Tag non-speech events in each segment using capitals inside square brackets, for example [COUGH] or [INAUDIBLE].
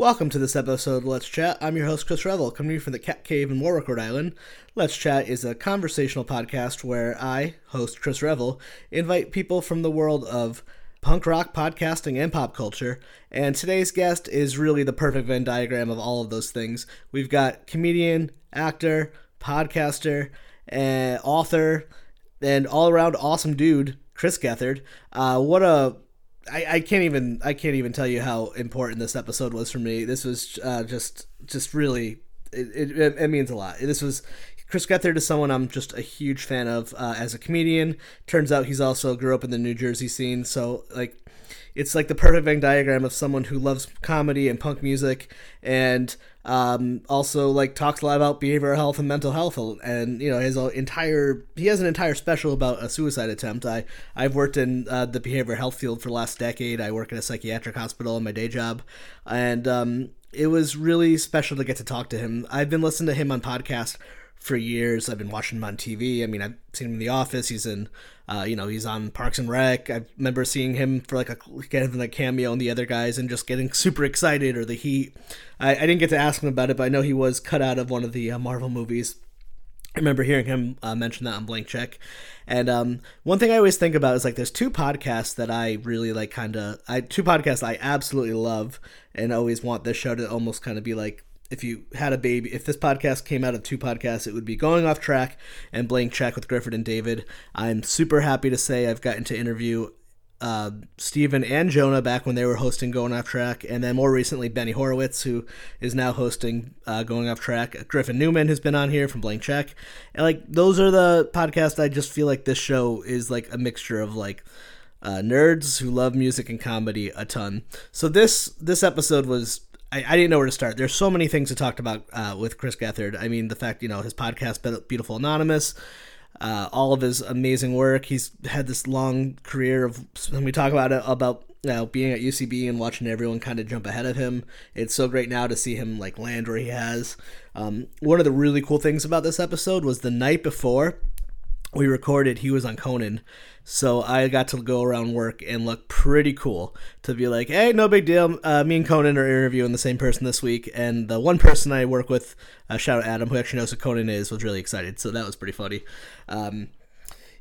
Welcome to this episode of Let's Chat. I'm your host, Chris Revel, coming to you from the Cat Cave in Warwick, Rhode Island. Let's Chat is a conversational podcast where I, host Chris Revel, invite people from the world of punk rock, podcasting, and pop culture. And today's guest is really the perfect Venn diagram of all of those things. We've got comedian, actor, podcaster, uh, author, and all around awesome dude, Chris Gethard. Uh, what a I, I can't even I can't even tell you how important this episode was for me. This was uh, just just really it, it, it means a lot. This was Chris Gethard is someone I'm just a huge fan of uh, as a comedian. Turns out he's also grew up in the New Jersey scene, so like it's like the perfect Venn diagram of someone who loves comedy and punk music and um, also like talks a lot about behavioral health and mental health and you know his entire he has an entire special about a suicide attempt. I i've worked in uh, the behavioral health field for the last decade. I work in a psychiatric hospital in my day job. And um, it was really special to get to talk to him. I've been listening to him on podcast for years. I've been watching him on TV. I mean, I've seen him in The Office. He's in, uh, you know, he's on Parks and Rec. I remember seeing him for like a of like cameo and the other guys and just getting super excited. Or the Heat. I, I didn't get to ask him about it, but I know he was cut out of one of the uh, Marvel movies. I remember hearing him uh, mention that on Blank Check. And um, one thing I always think about is like there's two podcasts that I really like, kind of, I two podcasts I absolutely love and always want this show to almost kind of be like if you had a baby, if this podcast came out of two podcasts, it would be Going Off Track and Blank Check with Griffin and David. I'm super happy to say I've gotten to interview uh, Stephen and Jonah back when they were hosting Going Off Track, and then more recently Benny Horowitz, who is now hosting uh, Going Off Track. Griffin Newman has been on here from Blank Check, and like those are the podcasts. I just feel like this show is like a mixture of like uh, nerds who love music and comedy a ton. So this this episode was I, I didn't know where to start. There's so many things to talk about uh, with Chris Gethard. I mean, the fact you know his podcast, Beautiful Anonymous, uh, all of his amazing work. He's had this long career of. When we talk about it about you know, being at UCB and watching everyone kind of jump ahead of him, it's so great now to see him like land where he has. Um, one of the really cool things about this episode was the night before we recorded, he was on Conan, so I got to go around work and look pretty cool to be like, hey, no big deal. Uh, me and Conan are interviewing the same person this week, and the one person I work with, uh, shout out Adam, who actually knows who Conan is, was really excited. So that was pretty funny. Um,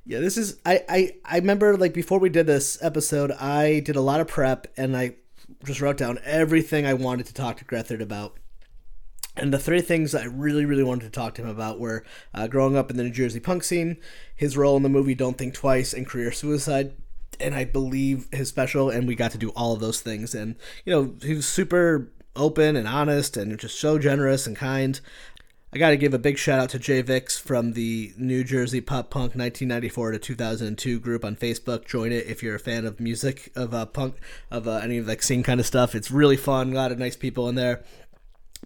yeah, this is I, I I remember like before we did this episode, I did a lot of prep and I just wrote down everything I wanted to talk to Gethard about and the three things I really, really wanted to talk to him about were uh, growing up in the New Jersey punk scene, his role in the movie Don't Think Twice, and career suicide. And I believe his special, and we got to do all of those things. And, you know, he was super open and honest and just so generous and kind. I got to give a big shout out to Jay Vix from the New Jersey Pop Punk 1994 to 2002 group on Facebook. Join it if you're a fan of music, of uh, punk, of uh, any of like scene kind of stuff. It's really fun. A lot of nice people in there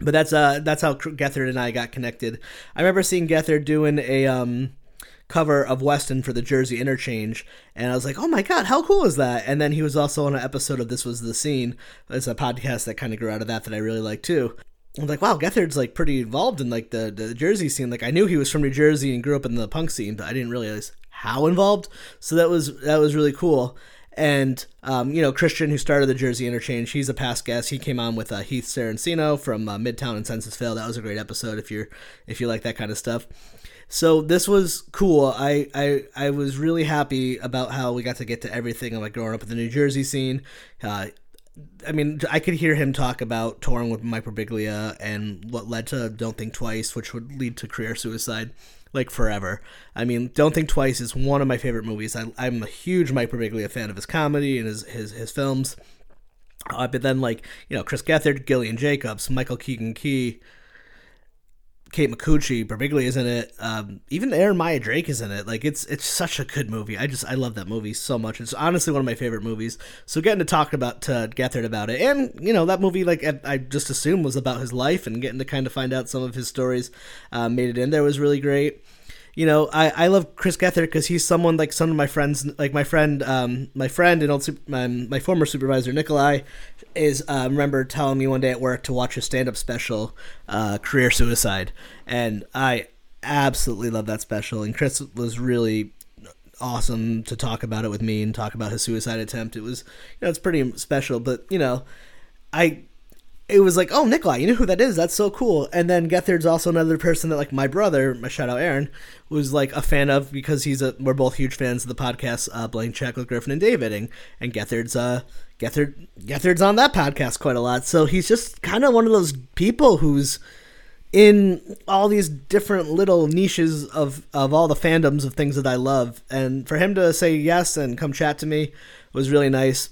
but that's uh that's how Gethard and I got connected. I remember seeing Gethard doing a um cover of Weston for the Jersey Interchange, and I was like, "Oh my god, how cool is that?" And then he was also on an episode of This Was the Scene. It's a podcast that kind of grew out of that that I really like too. I was like, "Wow, Gethard's like pretty involved in like the the Jersey scene." Like I knew he was from New Jersey and grew up in the punk scene, but I didn't realize how involved. So that was that was really cool. And um, you know Christian, who started the Jersey Interchange, he's a past guest. He came on with uh, Heath Saraceno from uh, Midtown and Senses Fail. That was a great episode if you're if you like that kind of stuff. So this was cool. I, I I was really happy about how we got to get to everything. like growing up in the New Jersey scene. Uh, I mean, I could hear him talk about touring with Mike and what led to Don't Think Twice, which would lead to career suicide like forever. I mean, Don't Think Twice is one of my favorite movies. I, am a huge Mike Birbiglia fan of his comedy and his his, his films. Uh, but then, like you know, Chris Gethard, Gillian Jacobs, Michael Keegan Key, Kate Micucci, Birbiglia is in it. Um, even Erin Maia Drake is in it. Like it's it's such a good movie. I just I love that movie so much. It's honestly one of my favorite movies. So getting to talk about to Gethard about it, and you know that movie like I, just assumed was about his life, and getting to kind of find out some of his stories uh, made it in there was really great you know, I, I love Chris Gethard because he's someone like some of my friends, like my friend, um, my friend and old my, my former supervisor Nikolai, is uh, remember telling me one day at work to watch a stand up special, uh, Career Suicide, and I absolutely love that special. And Chris was really awesome to talk about it with me and talk about his suicide attempt. It was, you know, it's pretty special, but you know, I it was like, oh, Nikolai, you know who that is? That's so cool. And then Gethard's also another person that, like, my brother, my shout out Aaron, was like a fan of because he's a. We're both huge fans of the podcast uh, Blank Check with Griffin and David, and, and Gethard's uh Gethard Gethard's on that podcast quite a lot. So he's just kind of one of those people who's in all these different little niches of of all the fandoms of things that I love, and for him to say yes and come chat to me was really nice.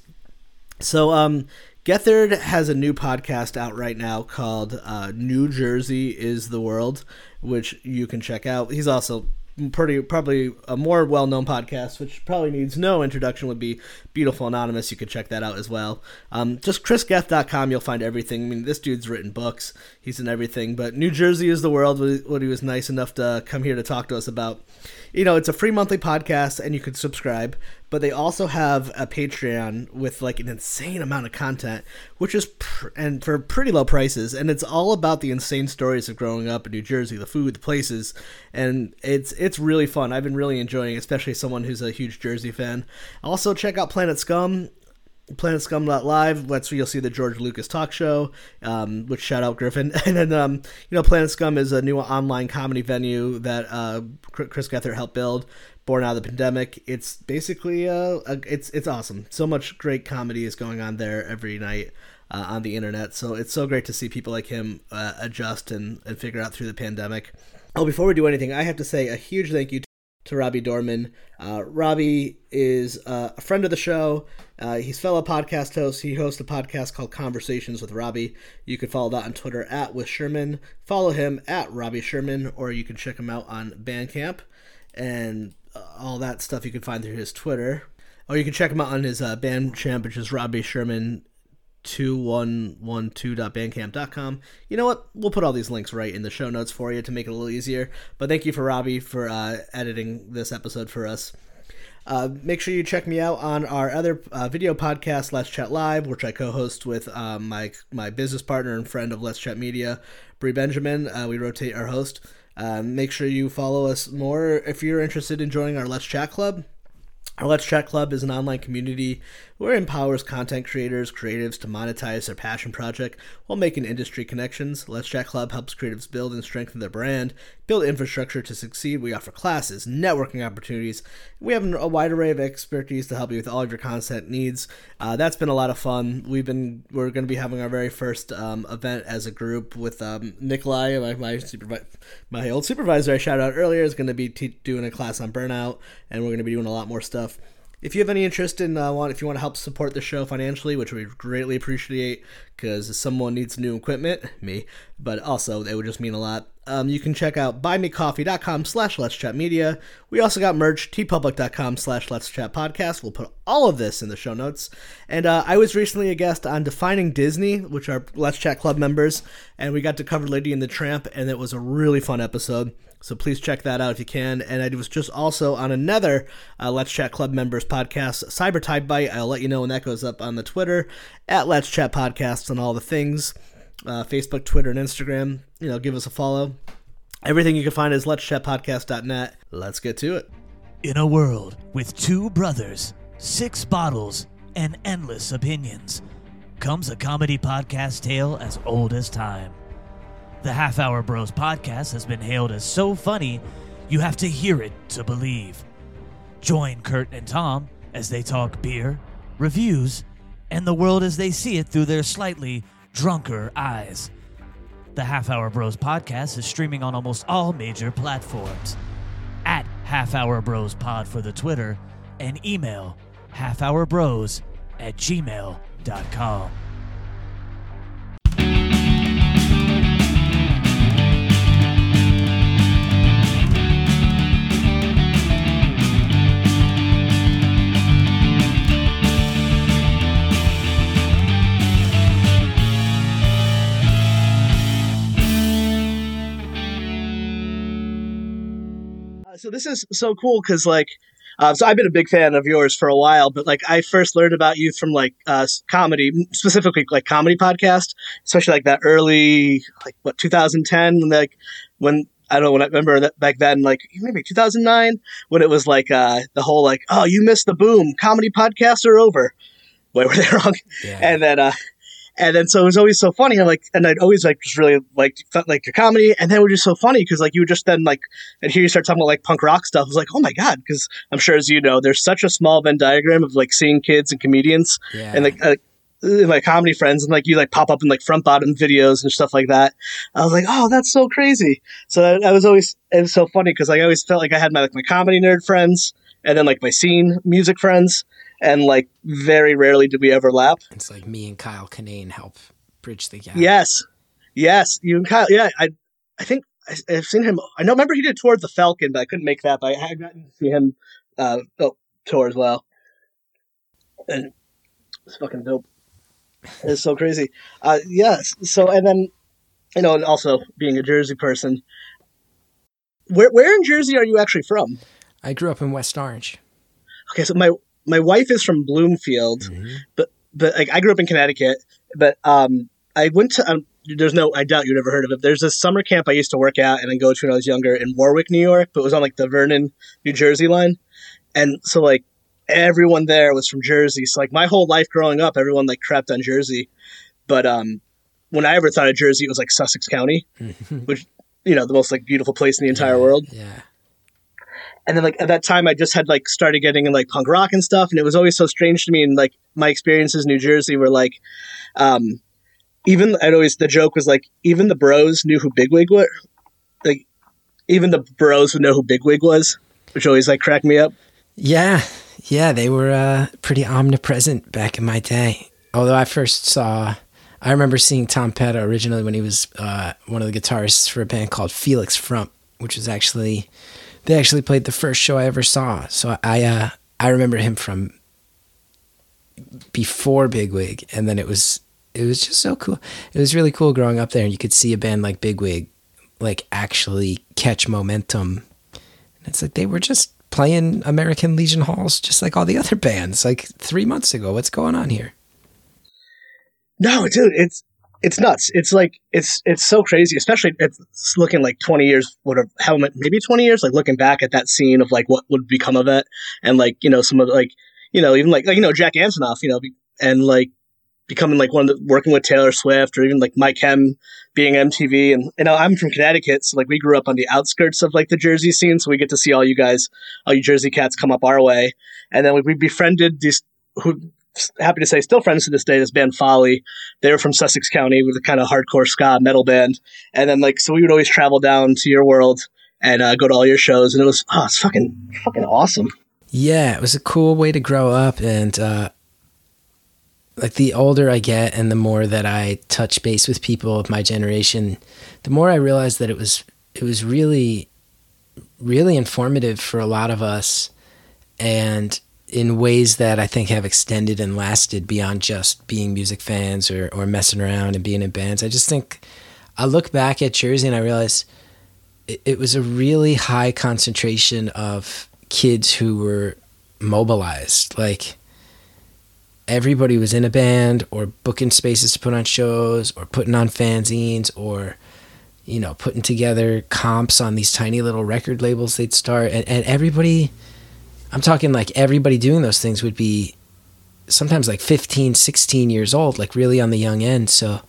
So um Gethard has a new podcast out right now called uh, New Jersey is the World, which you can check out. He's also pretty probably a more well-known podcast which probably needs no introduction would be beautiful anonymous. You could check that out as well. Um, just chrisgeth.com you'll find everything. I mean this dude's written books. He's in everything. But new jersey is the world what he was nice enough to come here to talk to us about you know, it's a free monthly podcast and you can subscribe, but they also have a Patreon with like an insane amount of content, which is pr- and for pretty low prices, and it's all about the insane stories of growing up in New Jersey, the food, the places, and it's it's really fun. I've been really enjoying, it, especially someone who's a huge Jersey fan. Also, check out Planet Scum. Planet Scum Live. That's where you'll see the George Lucas talk show, um, which shout out Griffin. [LAUGHS] And then, um, you know, Planet Scum is a new online comedy venue that uh, Chris Gethard helped build, born out of the pandemic. It's basically, uh, it's it's awesome. So much great comedy is going on there every night. Uh, on the internet, so it's so great to see people like him uh, adjust and, and figure out through the pandemic. Oh, before we do anything, I have to say a huge thank you to Robbie Dorman. Uh, Robbie is uh, a friend of the show. Uh, he's fellow podcast host. He hosts a podcast called Conversations with Robbie. You can follow that on Twitter at with Sherman. Follow him at Robbie Sherman, or you can check him out on Bandcamp and uh, all that stuff you can find through his Twitter. Or you can check him out on his uh, Bandcamp, which is Robbie Sherman 2112.bandcamp.com. You know what? We'll put all these links right in the show notes for you to make it a little easier. But thank you for Robbie for uh, editing this episode for us. Uh, make sure you check me out on our other uh, video podcast, Let's Chat Live, which I co-host with um, my my business partner and friend of Let's Chat Media, Brie Benjamin. Uh, we rotate our host. Uh, make sure you follow us more if you're interested in joining our Let's Chat Club. Our Let's Chat Club is an online community where it empowers content creators, creatives to monetize their passion project while making industry connections. Let's Chat Club helps creatives build and strengthen their brand, build infrastructure to succeed. We offer classes, networking opportunities. We have a wide array of expertise to help you with all of your content needs. Uh, that's been a lot of fun. We've been we're going to be having our very first um, event as a group with um, Nikolai, my my, supervi- my old supervisor I shouted out earlier, is going to be t- doing a class on burnout, and we're going to be doing a lot more stuff if you have any interest in uh, want if you want to help support the show financially, which we greatly appreciate, because someone needs new equipment, me, but also it would just mean a lot. Um, you can check out buymecoffee.com slash let's chat media. We also got merch, teepublic.com slash let's chat podcast. We'll put all of this in the show notes. And uh, I was recently a guest on Defining Disney, which are Let's Chat Club members, and we got to cover Lady and the Tramp, and it was a really fun episode. So please check that out if you can. And I was just also on another uh, Let's Chat Club members podcast, Cyber Type Bite. I'll let you know when that goes up on the Twitter at Let's Chat Podcasts and all the things. Uh, Facebook, Twitter, and Instagram. You know, give us a follow. Everything you can find is Let's Chat Podcast.net. Let's get to it. In a world with two brothers, six bottles, and endless opinions, comes a comedy podcast tale as old as time. The Half Hour Bros podcast has been hailed as so funny, you have to hear it to believe. Join Kurt and Tom as they talk beer, reviews, and the world as they see it through their slightly drunker eyes. The Half Hour Bros podcast is streaming on almost all major platforms. At Half Hour Bros Pod for the Twitter and email halfhourbros at gmail.com. this is so cool because like uh, so I've been a big fan of yours for a while, but like I first learned about you from like uh, comedy, specifically like comedy podcast, especially like that early like what 2010, like when I don't know when I remember that back then, like maybe 2009, when it was like uh, the whole like oh you missed the boom, comedy podcasts are over. Wait, were they [LAUGHS] wrong? Yeah. And then uh, And then so it was always so funny. I'm like, and I'd always like just really like felt like your comedy. And then it was just so funny because like you would just then like, and here you start talking about like punk rock stuff. I was like, oh my god, because I'm sure as you know, there's such a small Venn diagram of like seeing kids and comedians Yeah. and like. Uh, my comedy friends and like you like pop up in like front bottom videos and stuff like that. I was like, oh, that's so crazy. So I, I was always it was so funny because like, I always felt like I had my like my comedy nerd friends and then like my scene music friends and like very rarely did we ever lap. it's like me and Kyle Kinane help bridge the gap. Yes, yes, you and Kyle. Yeah, I I think I, I've seen him. I know. Remember he did tour of the Falcon, but I couldn't make that. But I had gotten to see him uh, oh, tour as well, and it's fucking dope. It's so crazy. Uh, yes. So and then you know, and also being a Jersey person. Where where in Jersey are you actually from? I grew up in West Orange. Okay, so my my wife is from Bloomfield, Mhm. but like I grew up in Connecticut, but um, I went to. Um, there's no, I doubt you've ever heard of it. There's this summer camp I used to work at and then go to when I was younger in Warwick, New York, but it was on like the Vernon, New Jersey line, and so like everyone there was from Jersey. So like my whole life growing up, everyone like crapped on Jersey, but um, when I ever thought of Jersey, it was like Sussex County, which you know the most like beautiful place in the entire world Yeah. And then like at that time i just had like started getting in like punk rock and stuff and it was always so strange to me and like my experiences in new jersey were like um even i'd always the joke was like even the bros knew who bigwig were like even the bros would know who bigwig was which always like cracked me up Yeah. Yeah, they were uh, pretty omnipresent back in my day. Although I first saw, I remember seeing Tom Petty originally when he was uh, one of the guitarists for a band called Felix Frump, which was actually, they actually played the first show I ever saw. So I, uh, I remember him from before Bigwig, and then it was, it was just so cool. It was really cool growing up there, and you could see a band like Bigwig, like actually catch momentum. And it's like they were just playing American Legion halls just like all the other bands like three months ago. What's going on here? no dude it's it's nuts. It's like it's it's so crazy especially it's looking like 20 years what are how maybe 20 years like looking back at that scene of like what would become of it and like you know some of like you know even like, like you know jack antonoff you know and like becoming like one of the working with taylor swift or even like mike hem being mtv and you know i'm from connecticut so like we grew up on the outskirts of like the jersey scene so we get to see all you guys all you jersey cats come up our way. And then we, we befriended these who happy to say still friends to this day this band folly they were from Sussex County with a kind of hardcore ska metal band. And then like so we would always travel down to your world and uh, go to all your shows and it was oh it's fucking fucking awesome. Yeah, it was a cool way to grow up. And uh, like the older I get and the more that I touch base with people of my generation, the more I realize that it was it was really really informative for a lot of us and in ways that I think have extended and lasted beyond just being music fans or, or messing around and being in bands. I just think I look back at Jersey and I realize it, it was a really high concentration of kids who were mobilized. Like everybody was in a band or booking spaces to put on shows or putting on fanzines or you know putting together comps on these tiny little record labels they'd start and, and everybody i'm talking like everybody doing those things would be sometimes like 15 16 years old like really on the young end so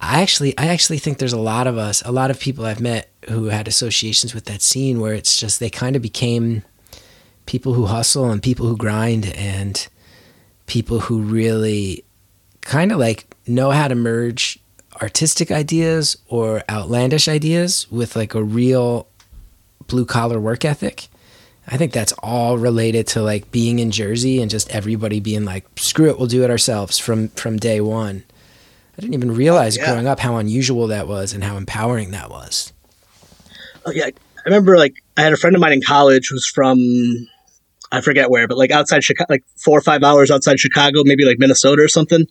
i actually i actually think there's a lot of us a lot of people i've met who had associations with that scene where it's just they kind of became people who hustle and people who grind and people who really kind of like know how to merge artistic ideas or outlandish ideas with like a real blue collar work ethic. I think that's all related to like being in Jersey and just everybody being like, screw it, we'll do it ourselves from from day one. I didn't even realize Yeah. growing up how unusual that was and how empowering that was. Oh yeah, I remember like I had a friend of mine in college who's from I forget where, but like outside Chicago, like four or five hours outside Chicago, maybe like Minnesota or something.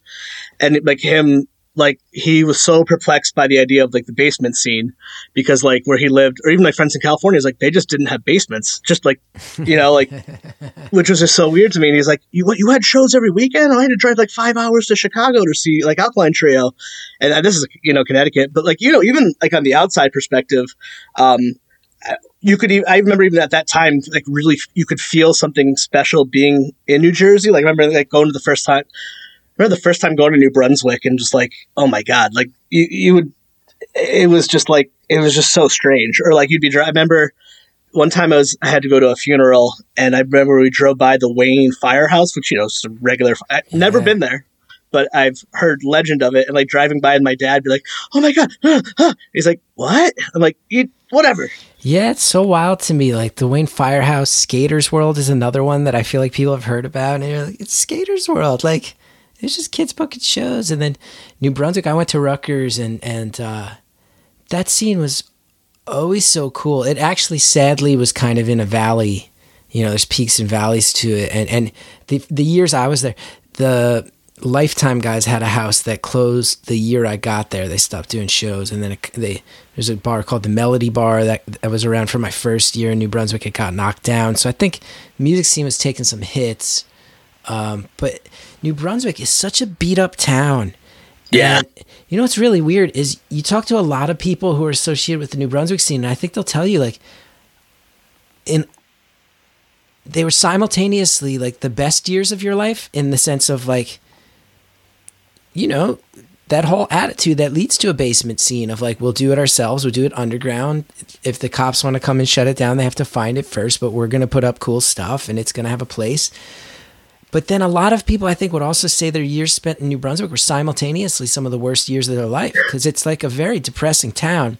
And like him, like he was so perplexed by the idea of like the basement scene because like where he lived, or even like friends in California, is like they just didn't have basements, just like [LAUGHS] you know, like [LAUGHS] which was just so weird to me. And he's like, "You what? You had shows every weekend? I had to drive like five hours to Chicago to see like Alkaline Trio." And uh, this is you know Connecticut, but like you know even like on the outside perspective, um, you could. I remember even at that time, like really, you could feel something special being in New Jersey. Like I remember like going to the first time. Remember the first time going to New Brunswick and just like, oh my god, like you you would, it was just like it was just so strange. Or like you'd be. I remember one time I was I had to go to a funeral and I remember we drove by the Wayne Firehouse, which you know is a regular. I've yeah. never been there, but I've heard legend of it. And like driving by, and my dad be like, "Oh my god!" Huh, huh. He's like, "What?" I'm like, "Whatever." Yeah, it's so wild to me. Like the Wayne Firehouse, Skaters World is another one that I feel like people have heard about, and you're like, "It's Skaters World." Like it's just kids booking shows, and then New Brunswick. I went to Rutgers, and and uh, that scene was always so cool. It actually, sadly, was kind of in a valley. You know, there's peaks and valleys to it, and and the the years I was there, the Lifetime guys had a house that closed the year I got there. They stopped doing shows, and then it, they there's a bar called the Melody Bar that, that was around for my first year in New Brunswick. It got knocked down, so I think music scene was taking some hits. Um, but New Brunswick is such a beat up town. Yeah. And you know what's really weird is you talk to a lot of people who are associated with the New Brunswick scene, and I think they'll tell you like in they were simultaneously like the best years of your life in the sense of like you know that whole attitude that leads to a basement scene of like we'll do it ourselves we'll do it underground if the cops want to come and shut it down they have to find it first but we're going to put up cool stuff and it's going to have a place but then a lot of people, I think, would also say their years spent in New Brunswick were simultaneously some of the worst years of their life because it's like a very depressing town.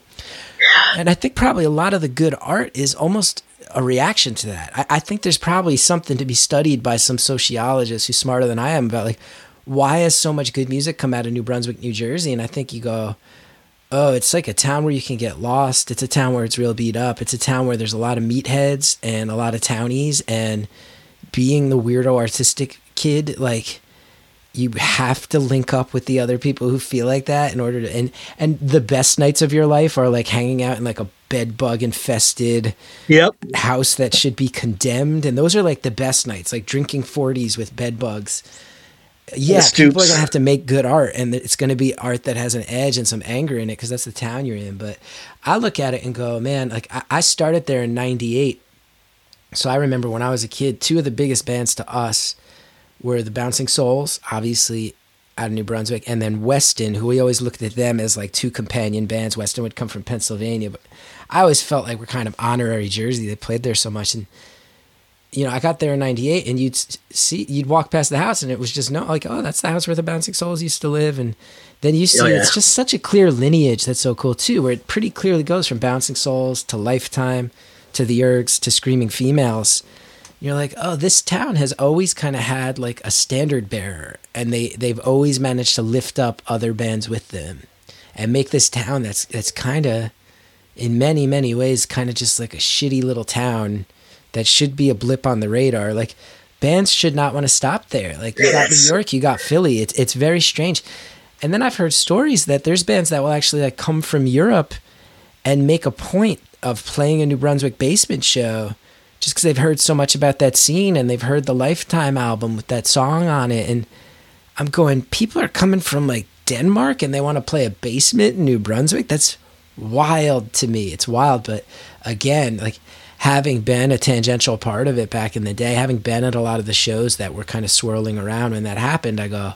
And I think probably a lot of the good art is almost a reaction to that. I, I think there's probably something to be studied by some sociologists who's smarter than I am about like why has so much good music come out of New Brunswick, New Jersey? And I think you go, oh, it's like a town where you can get lost. It's a town where it's real beat up. It's a town where there's a lot of meatheads and a lot of townies and being the weirdo artistic kid, like you have to link up with the other people who feel like that in order to and and the best nights of your life are like hanging out in like a bed bug infested yep. house that should be condemned and those are like the best nights like drinking 40s with bed bugs yeah people are gonna have to make good art and it's gonna be art that has an edge and some anger in it because that's the town you're in but i look at it and go man like i started there in 98 so I remember when I was a kid, two of the biggest bands to us were the Bouncing Souls, obviously out of New Brunswick, and then Weston, who we always looked at them as like two companion bands. Weston would come from Pennsylvania, but I always felt like we're kind of honorary Jersey. They played there so much, and you know, I got there in '98, and you'd see, you'd walk past the house, and it was just no, like, oh, that's the house where the Bouncing Souls used to live, and then you oh, see oh, yeah. it's just such a clear lineage that's so cool too, where it pretty clearly goes from Bouncing Souls to Lifetime to the Ergs to Screaming Females, you're like, oh, this town has always kind of had like a standard bearer, and they they've always managed to lift up other bands with them, and make this town that's that's kind of, in many many ways, kind of just like a shitty little town that should be a blip on the radar. Like bands should not want to stop there. Like you got New York, you got Philly. It's it's very strange. And then I've heard stories that there's bands that will actually like come from Europe and make a point of playing a New Brunswick basement show just because they've heard so much about that scene and they've heard the Lifetime album with that song on it. And I'm going, people are coming from like Denmark and they want to play a basement in New Brunswick. That's wild to me. It's wild. But again, like having been a tangential part of it back in the day, having been at a lot of the shows that were kind of swirling around when that happened, I go,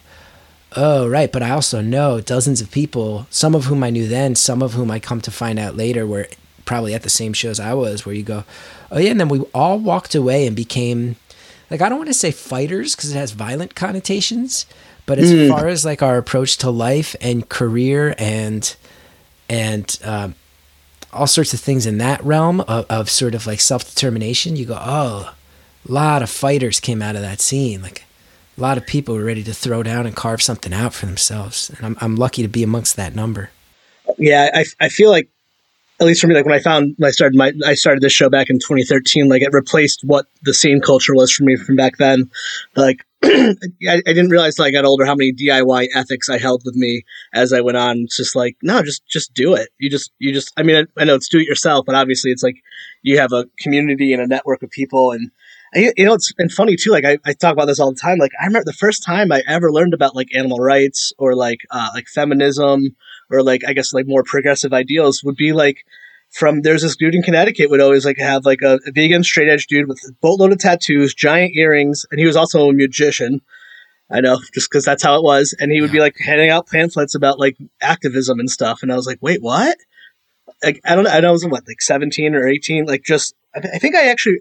oh, right. But I also know dozens of people, some of whom I knew then, some of whom I come to find out later were probably at the same shows I was, where you go, oh yeah, and then we all walked away and became like I don't want to say fighters because it has violent connotations, but as mm. far as like our approach to life and career and and um, all sorts of things in that realm of, of sort of like self determination, you go, oh, a lot of fighters came out of that scene, like. A lot of people were ready to throw down and carve something out for themselves, and I'm I'm lucky to be amongst that number. Yeah, I, I feel like at least for me, like when I found when I started my I started this show back in 2013, like it replaced what the scene culture was for me from back then. Like [CLEARS THROAT] I, I, didn't realize till I got older how many DIY ethics I held with me as I went on. It's just like no, just just do it. You just you just I mean I, I know it's do it yourself, but obviously it's like you have a community and a network of people and. You know, it's been funny too. Like I, I talk about this all the time. Like I remember the first time I ever learned about like animal rights or like uh, like feminism or like I guess like more progressive ideals would be like from there's this dude in Connecticut would always like have like a, a vegan straight edge dude with a boatload of tattoos, giant earrings, and he was also a magician. I know, just because that's how it was. And he would be like handing out pamphlets about like activism and stuff. And I was like, wait, what? Like, I don't know. I know I was what, like 17 or 18. Like, just, I, I think I actually,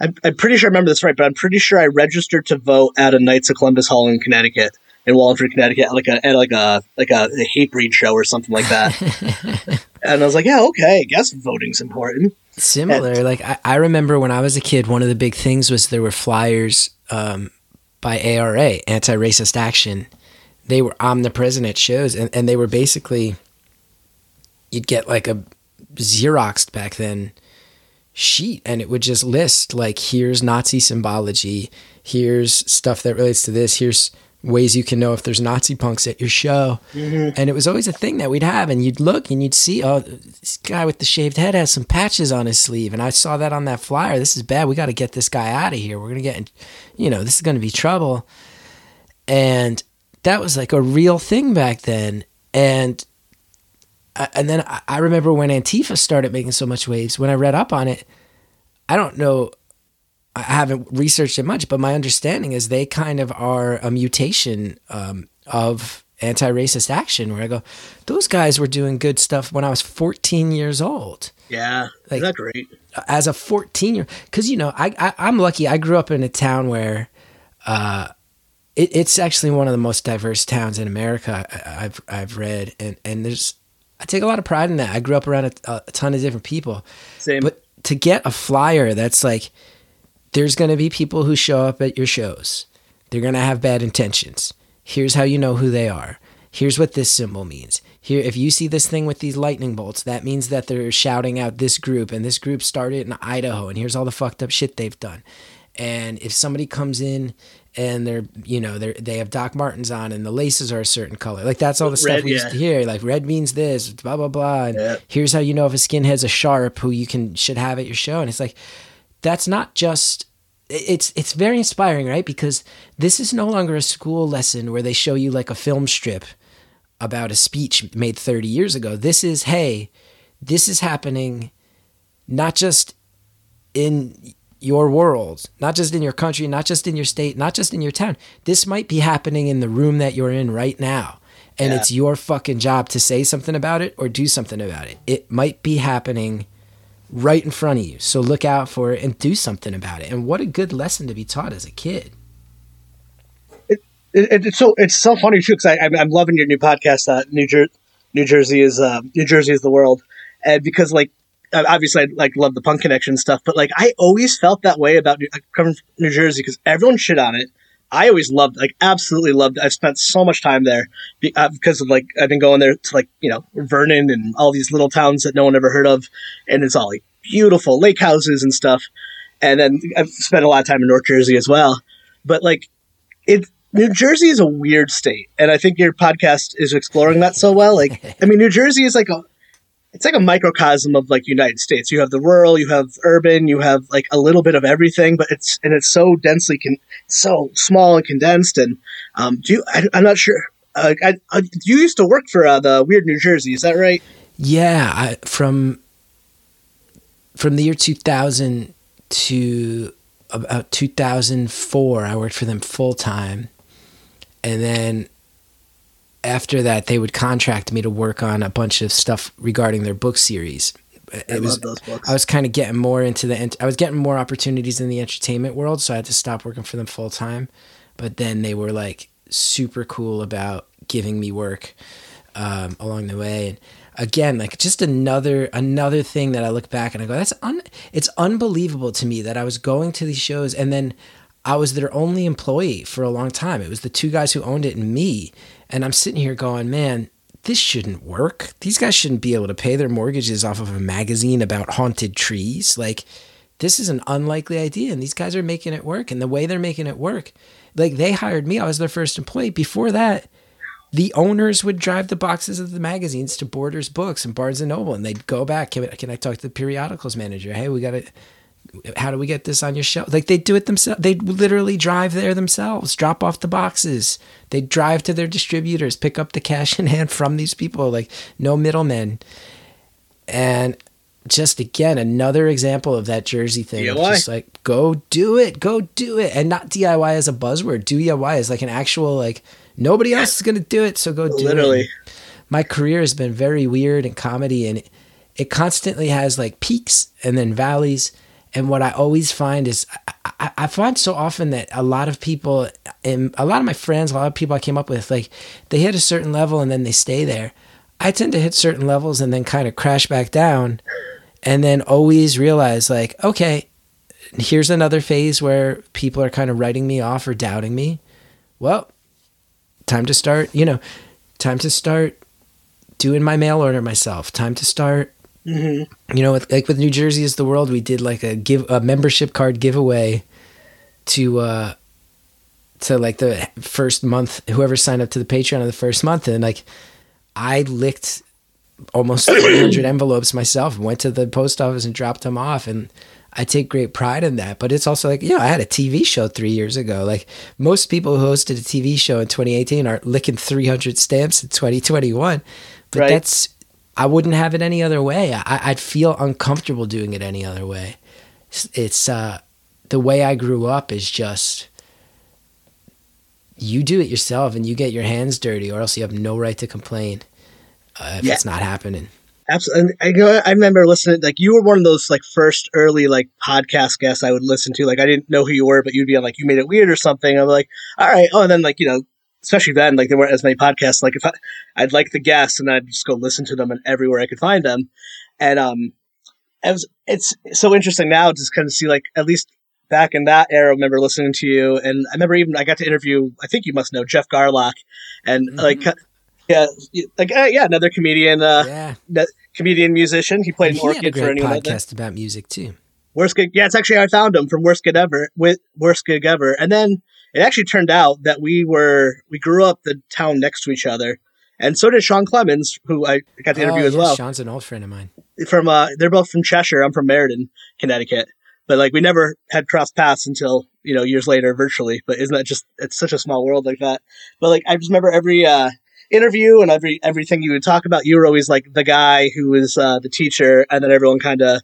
I'm, I'm pretty sure I remember this right, but I'm pretty sure I registered to vote at a Knights of Columbus Hall in Connecticut, in Wallingford, Connecticut, like a, at like a, like a, a Hatebreed show or something like that. [LAUGHS] and I was like, yeah, okay, I guess voting's important. Similar. And, like, I, I remember when I was a kid, one of the big things was there were flyers, um, by ARA, Anti Racist Action. They were omnipresent at shows, and, and they were basically, you'd get like a Xeroxed back then sheet, and it would just list, like, here's Nazi symbology, here's stuff that relates to this, here's ways you can know if there's Nazi punks at your show. Mm-hmm. And it was always a thing that we'd have. And you'd look and you'd see, oh, this guy with the shaved head has some patches on his sleeve. And I saw that on that flyer. This is bad. We got to get this guy out of here. We're going to get, you know, this is going to be trouble. And that was like a real thing back then. And and then I remember when Antifa started making so much waves, when I read up on it, I don't know I haven't researched it much, but my understanding is they kind of are a mutation um, of anti-racist action. Where I go, those guys were doing good stuff when I was 14 years old. Yeah, like, that great? As a 14 year, because you know, I, I am lucky. I grew up in a town where, uh, it, it's actually one of the most diverse towns in America. I, have I've read, and and there's I take a lot of pride in that. I grew up around a, a ton of different people. Same. But to get a flyer that's like there's going to be people who show up at your shows. They're going to have bad intentions. Here's how you know who they are. Here's what this symbol means. Here, if you see this thing with these lightning bolts, that means that they're shouting out this group, and this group started in Idaho, and here's all the fucked up shit they've done. And if somebody comes in and they're, you know, they they have Doc Martens on, and the laces are a certain color, like that's all the stuff red, we yeah. used to hear. Like red means this, blah blah blah. And yeah. here's how you know if a skinhead's a sharp who you can should have at your show. And it's like, that's not just it's it's very inspiring, right? Because this is no longer a school lesson where they show you like a film strip about a speech made 30 years ago. This is hey, this is happening not just in your world, not just in your country, not just in your state, not just in your town. This might be happening in the room that you're in right now. And yeah. it's your fucking job to say something about it or do something about it. It might be happening right in front of you. So look out for it and do something about it. And what a good lesson to be taught as a kid. It, it, it's so it's so funny too because I'm, I'm loving your new podcast. Uh, new, Jer- new Jersey is uh, New Jersey is the world, and because like obviously I like love the punk connection stuff, but like I always felt that way about New, coming from New Jersey because everyone shit on it. I always loved, like, absolutely loved. I've spent so much time there uh, because of like I've been going there to like you know Vernon and all these little towns that no one ever heard of, and it's all like beautiful lake houses and stuff. And then I've spent a lot of time in North Jersey as well. But like, it New Jersey is a weird state, and I think your podcast is exploring that so well. Like, [LAUGHS] I mean, New Jersey is like a it's like a microcosm of like United States. You have the rural, you have urban, you have like a little bit of everything, but it's and it's so densely con- so small and condensed. And um, do you, I, am not sure. Uh, I, I, you used to work for uh, the Weird New Jersey, is that right? Yeah, I, from from the year 2000 to about 2004, I worked for them full time, and then after that, they would contract me to work on a bunch of stuff regarding their book series. It I was, love those books. I was kind of getting more into the. I was getting more opportunities in the entertainment world, so I had to stop working for them full time. But then they were like super cool about giving me work um, along the way. And again, like just another another thing that I look back and I go, that's un. It's unbelievable to me that I was going to these shows and then I was their only employee for a long time. It was the two guys who owned it and me. And I'm sitting here going, man, this shouldn't work. These guys shouldn't be able to pay their mortgages off of a magazine about haunted trees. Like, this is an unlikely idea. And these guys are making it work. And the way they're making it work, like, they hired me. I was their first employee. Before that, the owners would drive the boxes of the magazines to Borders Books and Barnes and Noble, and they'd go back. Can, can I talk to the periodicals manager? Hey, we got to how do we get this on your shelf? Like they do it themselves. They literally drive there themselves, drop off the boxes. They drive to their distributors, pick up the cash in hand from these people, like no middlemen. And just again another example of that Jersey thing. DIY. Just like go do it, go do it, and not DIY as a buzzword. DIY is like an actual like nobody else is gonna do it, so go do it. Literally. My career has been very weird in comedy, and it, it constantly has like peaks and then valleys. And what I always find is I, I, find so often that a lot of people and a lot of my friends, a lot of people I came up with, like they hit a certain level and then they stay there. I tend to hit certain levels and then kind of crash back down and then always realize like, okay, here's another phase where people are kind of writing me off or doubting me. Well, time to start, you know, time to start doing my mail order myself. Time to start you know, with, like with New Jersey is the world, we did like a give a membership card giveaway to uh to like the first month whoever signed up to the Patreon of the first month. And like I licked almost [COUGHS] 300 envelopes myself went to the post office and dropped them off. And I take great pride in that. But it's also like you know I had a TV show 3 years ago. Like most people who hosted a TV show in 2018 are licking 300 stamps in 2021 but Right. that's I wouldn't have it any other way I, I'd feel uncomfortable doing it any other way it's, it's uh the way I grew up is just you do it yourself and you get your hands dirty or else you have no right to complain uh, if Yeah. it's not happening Absolutely. I, go- I remember listening, like, you were one of those, like, first early, like, podcast guests I would listen to. Like, I didn't know who you were, but you'd be on, like, you made it weird or something. I'm like, all right. Oh, and then, like, you know, especially then, like, there weren't as many podcasts. Like, if I, I'd like the guests and I'd just go listen to them and everywhere I could find them. And, um, it was, it's so interesting now to kind of see, like, at least back in that era, I remember listening to you. And I remember even, I got to interview, I think you must know, Jeff Garlock. And, like, yeah, like, uh, yeah, another comedian, uh, yeah that comedian musician. He played an he had a orchid for anyone podcast about music too Worst gig, yeah, it's actually I found him from worst gig ever with worst gig ever, and then it actually turned out that we were we grew up the town next to each other, and so did Sean Clemens, who I got to interview Oh, as yeah, well. Sean's an old friend of mine From uh, they're both from Cheshire. I'm from Meriden, Connecticut, but like we never had crossed paths until you know years later virtually. But isn't that just it's such a small world like that? But like I just remember every uh interview and every everything you would talk about, you were always like the guy who was uh, the teacher, and then everyone kind of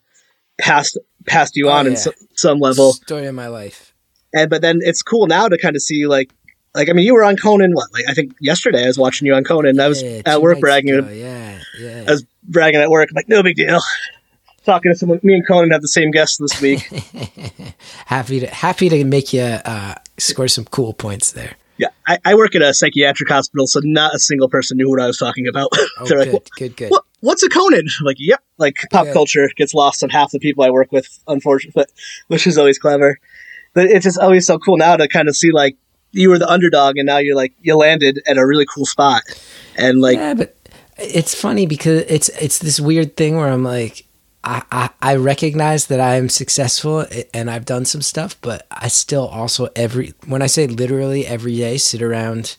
passed passed you Oh, on in so, some level. story of my life And but then it's cool now to kind of see like like I mean you were on Conan what like I think yesterday I was watching you on Conan. I was Yeah, at work bragging ago, yeah yeah I was bragging at work I'm like no big deal. [LAUGHS] Talking to someone, me and Conan have the same guest this week. [LAUGHS] happy to happy to make you uh, score some cool points there yeah, I, I work at a psychiatric hospital, so not a single person knew what I was talking about. [LAUGHS] oh They're good like, good good what, what's a Conan? I'm like, yep. Like pop Yeah. culture gets lost on half the people I work with, unfortunately, but, which is always clever. But it's just always so cool now to kind of see like you were the underdog and now you're like you landed at a really cool spot, and like yeah, but it's funny because it's it's this weird thing where I'm like, I, I I recognize that I'm successful and I've done some stuff, but I still also every when I say literally every day sit around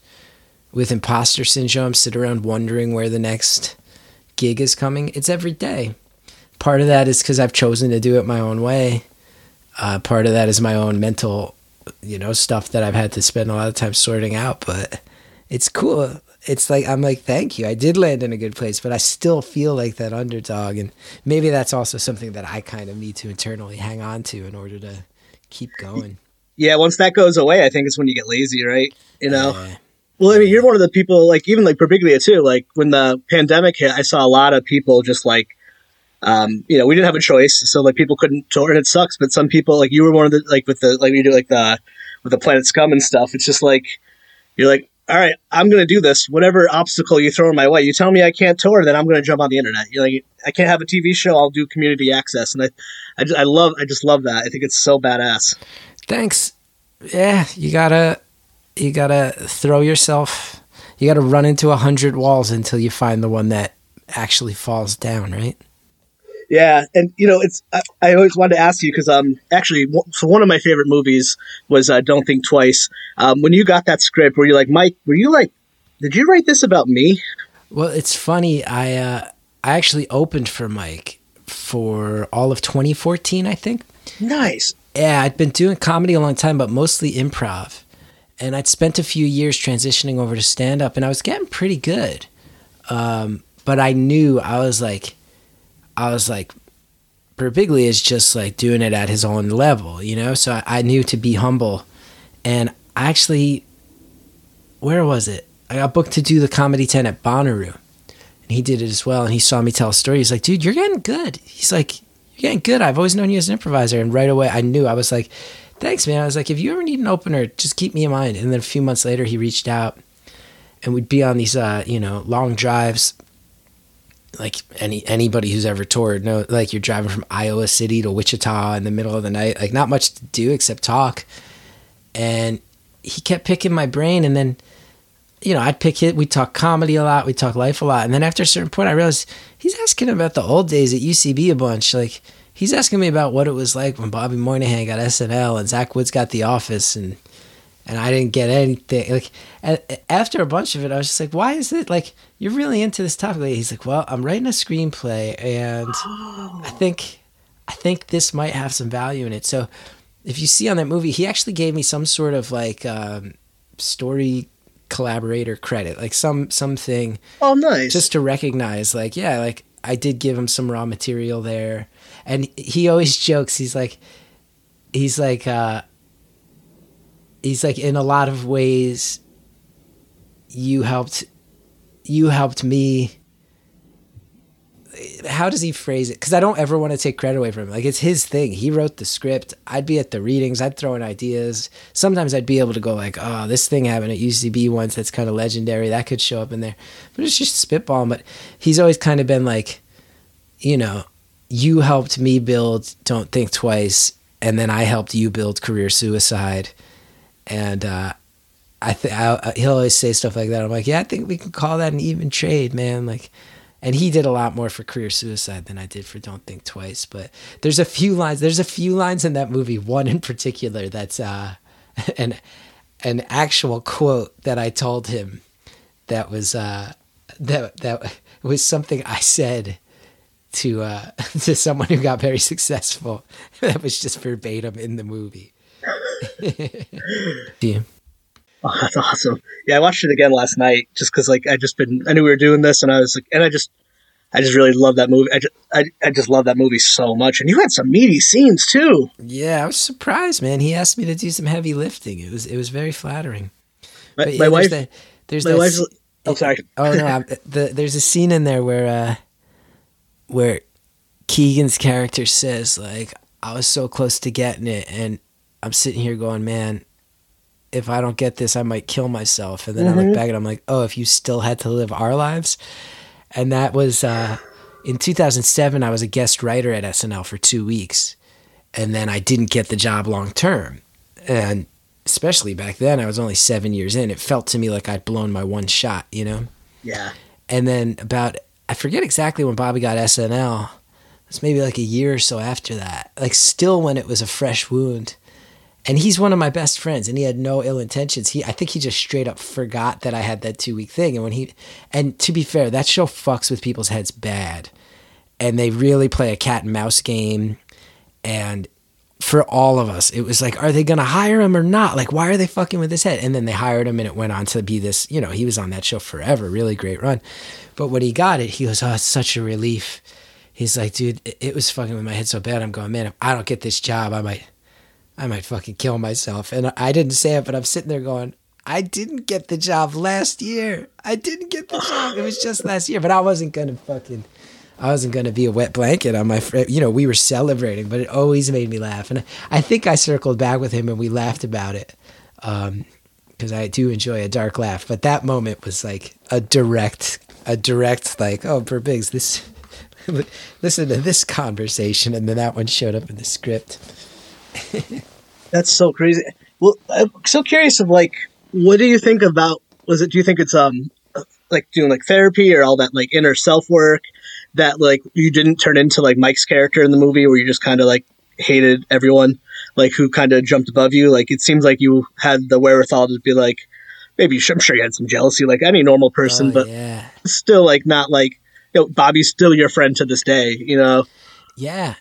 with imposter syndrome, sit around wondering where the next gig is coming. It's every day. Part of that is because I've chosen to do it my own way. Uh, part of that is my own mental, you know, stuff that I've had to spend a lot of time sorting out. But it's cool. It's like I'm like, thank you. I did land in a good place, but I still feel like that underdog, and maybe that's also something that I kind of need to internally hang on to in order to keep going. yeah, once that goes away, I think it's when you get lazy, right? You know. Yeah. Well, I mean, you're one of the people, like even like Birbiglia too. Like when the pandemic hit, I saw a lot of people just like, um, you know, we didn't have a choice, so like people couldn't tour, and it sucks. But some people, like you were one of the like with the like you do like the with the Planet Scum and stuff. It's just like you're like, all right, I'm gonna do this. Whatever obstacle you throw in my way, you tell me I can't tour, then I'm gonna jump on the internet. You're like, I can't have a TV show, I'll do community access, and I, I just, I love, I just love that. I think it's so badass. Thanks. Yeah, you gotta you gotta throw yourself. You gotta run into a hundred walls until you find the one that actually falls down. Right. Yeah, and you know, it's I, I always wanted to ask you because um actually, w- so one of my favorite movies was uh, Don't Think Twice. Um, when you got that script, were you like Mike? Were you like, did you write this about me? Well, it's funny. I uh, I actually opened for Mike for all of 2014, I think. Nice. Yeah, I'd been doing comedy a long time, but mostly improv. And I'd spent a few years transitioning over to stand up, and I was getting pretty good. Um, but I knew I was like, I was like, Birbiglia is just like doing it at his own level, you know. So I, I knew to be humble, and I actually, where was it? I got booked to do the comedy ten at Bonnaroo, and he did it as well. And he saw me tell a story. He's like, "Dude, you're getting good." He's like, "You're getting good. I've always known you as an improviser." And right away, I knew. I was like, "Thanks, man." I was like, "If you ever need an opener, just keep me in mind." And then a few months later, he reached out, and we'd be on these, uh, you know, long drives. Like any anybody who's ever toured, know, like you're driving from Iowa City to Wichita in the middle of the night, like not much to do except talk. And he kept picking my brain, and then you know, I'd pick it. We talk comedy a lot. We talk life a lot. And then after a certain point, I realized he's asking about the old days at UCB a bunch. Like he's asking me about what it was like when Bobby Moynihan got SNL and Zach Woods got The Office, and and I didn't get anything. Like after a bunch of it, I was just like, why is it like you're really into this topic? He's like, well, I'm writing a screenplay, and I think I think this might have some value in it. So if you see on that movie, he actually gave me some sort of like um, story collaborator credit, like some something. Oh, nice. Just to recognize, like, yeah, like I did give him some raw material there, and he always jokes. He's like, he's like, uh, he's like, in a lot of ways, you helped, you helped me. How does he phrase it? Because I don't ever want to take credit away from him. Like it's his thing. He wrote the script. I'd be at the readings. I'd throw in ideas. Sometimes I'd be able to go like, "Oh, this thing happened at UCB once. That's kind of legendary. That could show up in there." But it's just spitball. But he's always kind of been like, you know, you helped me build Don't Think Twice, and then I helped you build Career Suicide, and uh, I think he'll always say stuff like that. I'm like, yeah, I think we can call that an even trade, man. Like, and he did a lot more for Career Suicide than I did for Don't Think Twice. But there's a few lines. There's a few lines in that movie. One in particular that's uh, [LAUGHS] an an actual quote that I told him that was uh, that that was something I said to uh, [LAUGHS] to someone who got very successful. [LAUGHS] that was just verbatim in the movie. yeah. Oh, that's awesome. Yeah, I watched it again last night just because like I just been I knew we were doing this and I was like and I just I just really love that movie. I just I, I just love that movie so much. And you had some meaty scenes too. Yeah, I was surprised, man. He asked me to do some heavy lifting. It was it was very flattering. My, my wife. There's, the, there's my that, wife's. Oh, sorry. [LAUGHS] oh no, I'm, the, there's a scene in there where uh, where Keegan's character says like I was so close to getting it, and I'm sitting here going, man, if I don't get this, I might kill myself. And then mm-hmm. I look back and I'm like, oh, if you still had to live our lives. And that was uh, in 2007, I was a guest writer at SNL for two weeks. And then I didn't get the job long term. And especially back then, I was only seven years in. It felt to me like I'd blown my one shot, you know? Yeah. And then about, I forget exactly when Bobby got SNL. It's maybe like a year or so after that. Like, still when it was a fresh wound and he's one of my best friends and he had no ill intentions. He i think he just straight up forgot that i had that two week thing. And when he and to be fair that show fucks with people's heads bad. And they really play a cat and mouse game. And for all of us it was like are they going to hire him or not? Like why are they fucking with his head? And then they hired him and it went on to be this you know he was on that show forever. Really great run. But when he got it he goes oh it's such a relief. He's like dude it, was fucking with my head so bad. I'm going man if i don't get this job i might I might fucking kill myself. And I didn't say it, but I'm sitting there going, I didn't get the job last year. I didn't get the job. It was just last year, but I wasn't gonna fucking, I wasn't gonna be a wet blanket on my friend. You know, we were celebrating, but it always made me laugh. And I think I circled back with him and we laughed about it, because um, I do enjoy a dark laugh. But that moment was like a direct, a direct like, oh, Birbigs, this, [LAUGHS] listen to this conversation, and then that one showed up in the script. That's so crazy. Well, I'm so curious of like, what do you think about? Was it? Do you think it's um like doing like therapy or all that like inner self work that like you didn't turn into like Mike's character in the movie where you just kind of like hated everyone like who kind of jumped above you? Like it seems like you had the wherewithal to be like maybe I'm sure you had some jealousy like any normal person, oh, but yeah. still like not like you know Bobby's still your friend to this day. You know. Yeah.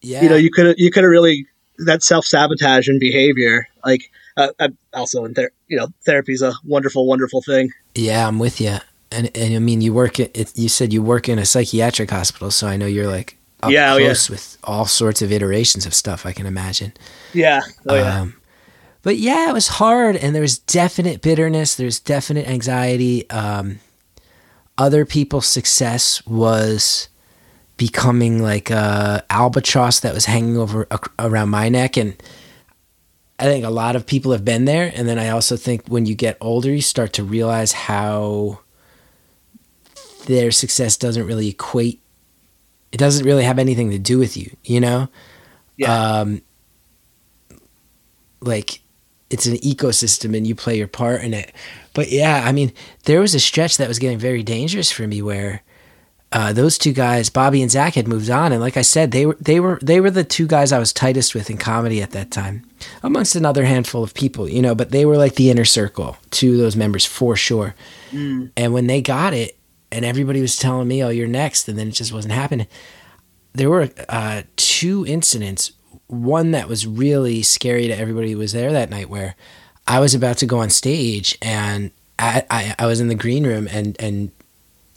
Yeah. You know you could you could have really that self sabotage and behavior. Like, uh, I, also in ther- you know, therapy is a wonderful, wonderful thing. Yeah, I'm with you. And and I mean, you work at, it, you said you work in a psychiatric hospital, so I know you're like up Yeah, oh, yeah. close with all sorts of iterations of stuff I can imagine. Yeah. Oh yeah. Um, but yeah, it was hard, and there was definite bitterness. There's definite anxiety. Um, other people's success was becoming like a albatross that was hanging over around my neck, and I think a lot of people have been there. And then I also think when you get older, you start to realize how their success doesn't really equate. It doesn't really have anything to do with you, you know. Yeah. Um, like it's an ecosystem and you play your part in it. But yeah, I mean, there was a stretch that was getting very dangerous for me where uh, those two guys, Bobby and Zach, had moved on, and like I said, they were they were they were the two guys I was tightest with in comedy at that time, amongst another handful of people, you know. But they were like the inner circle, to those members for sure. And when they got it, and everybody was telling me, "Oh, you're next," and then it just wasn't happening. There were uh, two incidents. One that was really scary to everybody who was there that night, where I was about to go on stage, and I, I, I was in the green room, and and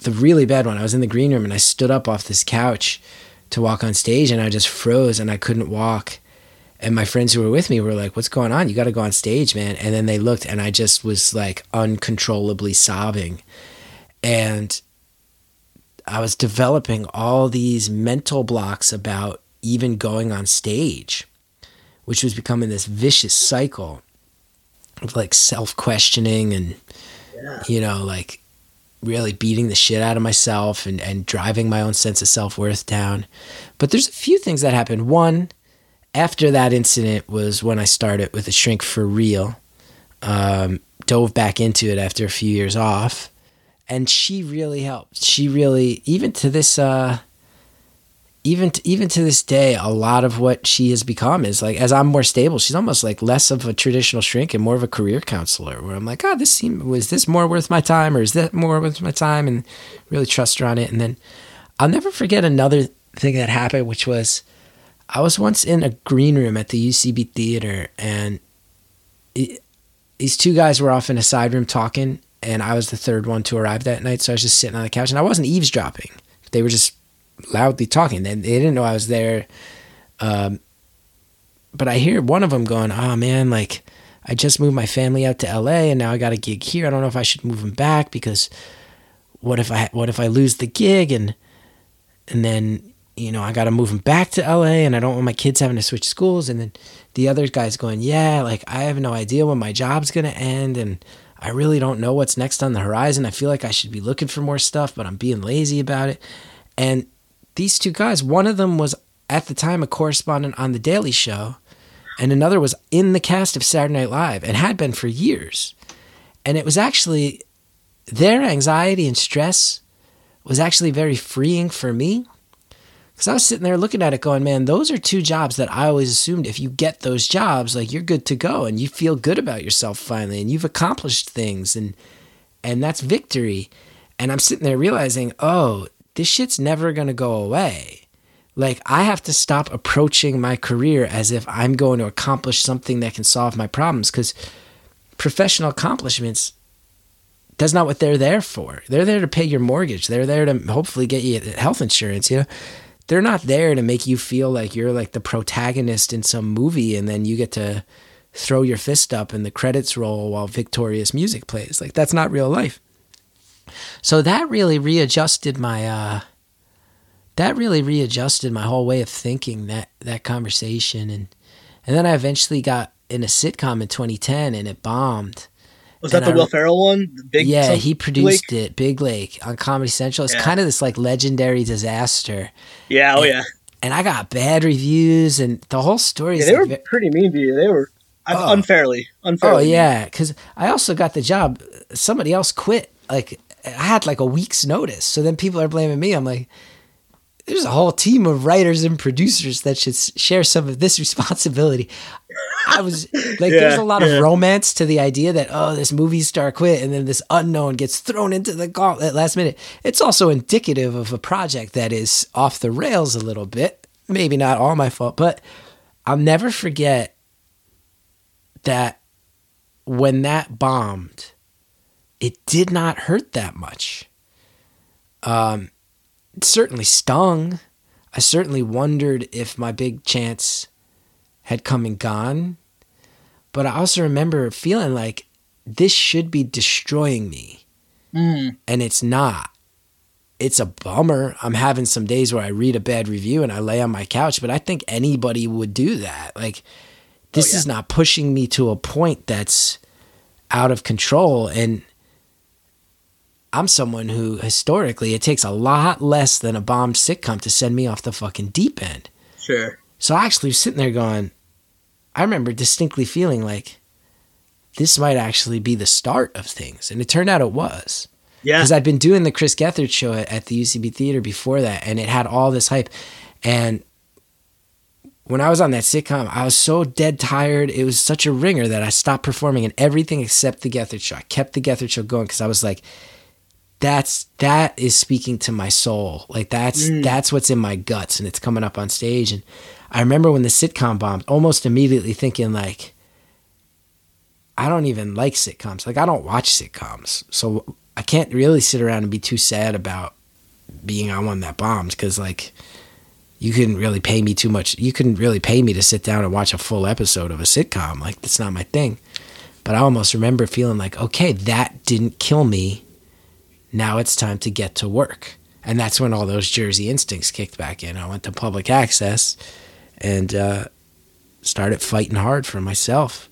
the really bad one, I was in the green room, and I stood up off this couch to walk on stage, and I just froze, and I couldn't walk. And my friends who were with me were like, "What's going on? You got to go on stage, man!" And then they looked, and I just was like uncontrollably sobbing, and I was developing all these mental blocks about even going on stage, which was becoming this vicious cycle of like self questioning and, you know, like really beating the shit out of myself and, and driving my own sense of self worth down. But there's a few things that happened. One, after that incident was when I started with a shrink for real. Um, dove back into it after a few years off and she really helped. She really, even to this, uh, even to, even to this day, a lot of what she has become is like as I'm more stable. She's almost like less of a traditional shrink and more of a career counselor. Where I'm like, oh, this seem was this more worth my time, or is that more worth my time? And really trust her on it. And then I'll never forget another thing that happened, which was I was once in a green room at the UCB theater, and it, these two guys were off in a side room talking, and I was the third one to arrive that night. So I was just sitting on the couch, and I wasn't eavesdropping. They were just loudly talking. They, they didn't know I was there. Um, but I hear one of them going, "Oh man, like I just moved my family out to LA, and now I got a gig here. I don't know if I should move them back because what if I what if I lose the gig and and then you know I got to move them back to LA, and I don't want my kids having to switch schools. And then the other guy's going, "Yeah, like I have no idea when my job's gonna end, and I really don't know what's next on the horizon. I feel like I should be looking for more stuff, but I'm being lazy about it." And these two guys, one of them was at the time a correspondent on The Daily Show, and another was in the cast of Saturday Night Live and had been for years. And it was actually their anxiety and stress was actually very freeing for me. Because I was sitting there looking at it going, man, those are two jobs that I always assumed if you get those jobs, like you're good to go and you feel good about yourself finally and you've accomplished things and and that's victory. And I'm sitting there realizing, oh, this shit's never going to go away. Like, I have to stop approaching my career as if I'm going to accomplish something that can solve my problems because professional accomplishments, that's not what they're there for. They're there to pay your mortgage, they're there to hopefully get you health insurance, you know? They're not there to make you feel like you're like the protagonist in some movie and then you get to throw your fist up and the credits roll while victorious music plays. Like, that's not real life. So that really readjusted my uh that really readjusted my whole way of thinking that that conversation and and then I eventually got in a sitcom in 2010 and it bombed. Was that the I- Will Ferrell one? The big yeah, he produced it, Big Lake, on Comedy Central. It's Yeah. kind of this like legendary disaster. Yeah, oh yeah. And I got bad reviews and the whole story yeah they were like ve- pretty mean to you. They were Oh. unfairly, Oh unfairly. mean. yeah, because I also got the job. Somebody else quit. Like I had like a week's notice. So then people are blaming me. I'm like, there's a whole team of writers and producers that should share some of this [LAUGHS] responsibility. I was like, there's a lot yeah. of romance to the idea that oh, this movie star quit, and then this unknown gets thrown into the gauntlet last minute. It's also indicative of a project that is off the rails a little bit. Maybe not all my fault, but I'll never forget that when that bombed, it did not hurt that much. Um, it certainly stung. I certainly wondered if my big chance had come and gone. But I also remember feeling like this should be destroying me. Mm. And it's not. It's a bummer. I'm having some days where I read a bad review and I lay on my couch, but I think anybody would do that. Like, this Oh, yeah. is not pushing me to a point that's out of control. And I'm someone who historically it takes a lot less than a bombed sitcom to send me off the fucking deep end. Sure. So I actually was sitting there going, I remember distinctly feeling like this might actually be the start of things. And it turned out it was. Yeah. Because I'd been doing the Chris Gethard show at, at the UCB Theater before that, and it had all this hype. And when I was on that sitcom, I was so dead tired. It was such a ringer that I stopped performing in everything except the Gethard show. I kept the Gethard show going because I was like, that's that is speaking to my soul. Like that's Mm. that's what's in my guts, and it's coming up on stage. And I remember when the sitcom bombed, almost immediately thinking like, I don't even like sitcoms. Like I don't watch sitcoms, so I can't really sit around and be too sad about being on one that bombed because like you couldn't really pay me too much. You couldn't really pay me to sit down and watch a full episode of a sitcom. Like that's not my thing. But I almost remember feeling like, okay, that didn't kill me. Now it's time to get to work. And that's when all those Jersey instincts kicked back in. I went to public access and uh, started fighting hard for myself.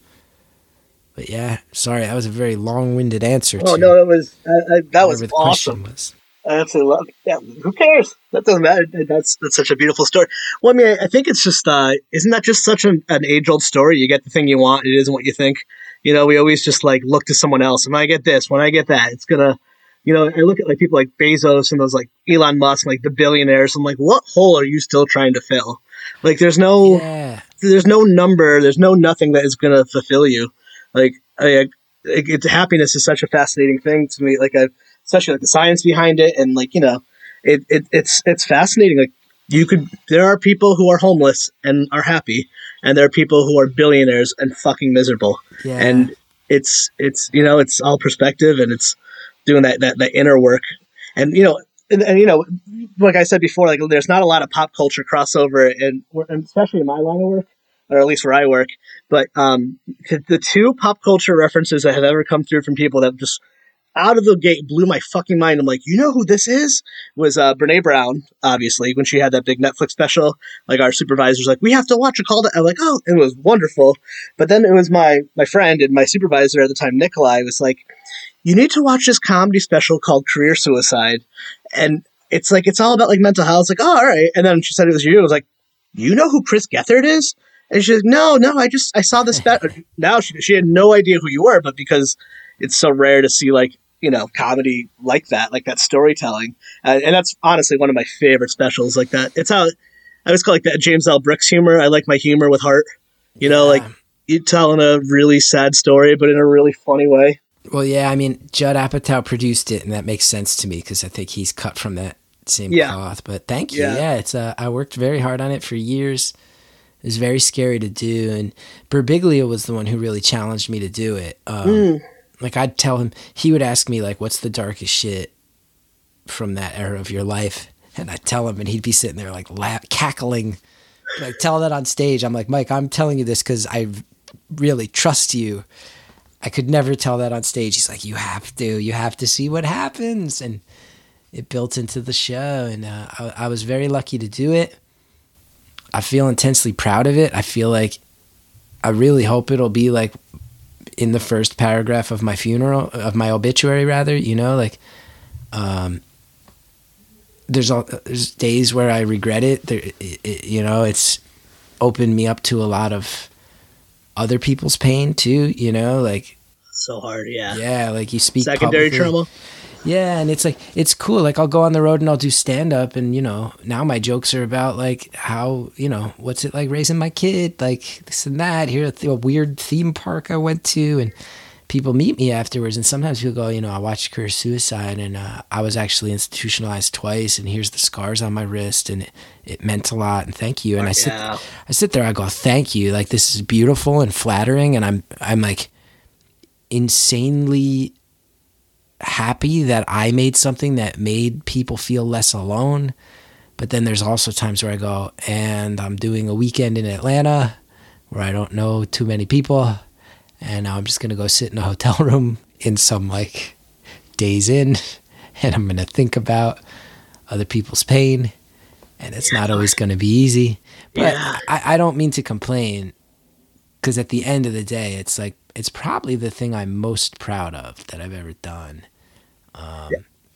But yeah, sorry, that was a very long-winded answer. Oh no, that was I, I, that was awesome. was. I absolutely love. It. Yeah, who cares? That doesn't matter. That's that's such a beautiful story. Well, I mean, I think it's just uh, isn't that just such an, an age old story? You get the thing you want, it isn't what you think. You know, we always just like look to someone else. When I get this, when I get that, it's gonna. You know, I look at like people like Bezos and those like Elon Musk, like the billionaires. I'm like, what hole are you still trying to fill? Like, there's no Yeah, there's no number, there's no nothing that is going to fulfill you. Like, I, it, happiness is such a fascinating thing to me. Like, I, especially like the science behind it, and like you know, it, it it's it's fascinating. Like, you could there are people who are homeless and are happy, and there are people who are billionaires and fucking miserable. yeah. And it's it's you know it's all perspective, and it's doing that that, that inner work, and you know. And, and you know, like I said before, like there's not a lot of pop culture crossover, and, and especially in my line of work, or at least where I work. But um, the two pop culture references that have ever come through from people that just out of the gate blew my fucking mind. I'm like, you know who this is? Was uh, Brene Brown, obviously, when she had that big Netflix special. Like our supervisor's like, we have to watch a call to. I'm like, oh, it was wonderful. But then it was my my friend and my supervisor at the time, Nikolai, was like, you need to watch this comedy special called Career Suicide, and it's like it's all about like mental health. It's like, oh, all right. And then she said it was you. I was like, you know who Chris Gethard is? And she's like, no, no, I just I saw this. Spe-. [LAUGHS] now she she had no idea who you were, but because it's so rare to see like you know comedy like that, like that storytelling, uh, and that's honestly one of my favorite specials. Like that, it's how I always call it like that James L. Brooks humor. I like my humor with heart. You know, like Yeah. you telling a really sad story, but in a really funny way. Well, yeah, I mean, Judd Apatow produced it, and that makes sense to me because I think he's cut from that same Yeah. cloth. But thank you. Yeah. Yeah, it's uh, I worked very hard on it for years. It was very scary to do, and Birbiglia was the one who really challenged me to do it. Um, Mm. Like I'd tell him, he would ask me like, "What's the darkest shit from that era of your life?" And I'd tell him, and he'd be sitting there like la- cackling. Like tell that on stage. I'm like, Mike, I'm telling you this because I really trust you. I could never tell that on stage. He's like, you have to, you have to see what happens, and it built into the show. And uh, I, I was very lucky to do it. I feel intensely proud of it. I feel like I really hope it'll be like in the first paragraph of my funeral, of my obituary, rather. You know, like, um, there's all there's days where I regret it. There, it, it. You know, it's opened me up to a lot of other people's pain too. You know, like So hard, yeah. yeah, like you speak Secondary publicly. trauma. Yeah, and it's like it's cool. Like I'll go on the road and I'll do stand up, and you know now my jokes are about like how you know what's it like raising my kid, like this and that. Here at the, a weird theme park I went to, and people meet me afterwards, and sometimes people go, you know, I watched Career Suicide, and uh, I was actually institutionalized twice, and here's the scars on my wrist, and it, it meant a lot, and thank you. And I sit, Yeah. I sit there, I go, thank you. Like this is beautiful and flattering, and I'm I'm like insanely happy that I made something that made people feel less alone. But then there's also times where I go and I'm doing a weekend in Atlanta where I don't know too many people and now I'm just going to go sit in a hotel [LAUGHS] room in some like Days Inn [LAUGHS] and I'm going to think about other people's pain and it's not always going to be easy. But Yeah. I, I don't mean to complain because at the end of the day, it's like it's probably the thing I'm most proud of that I've ever done. Um,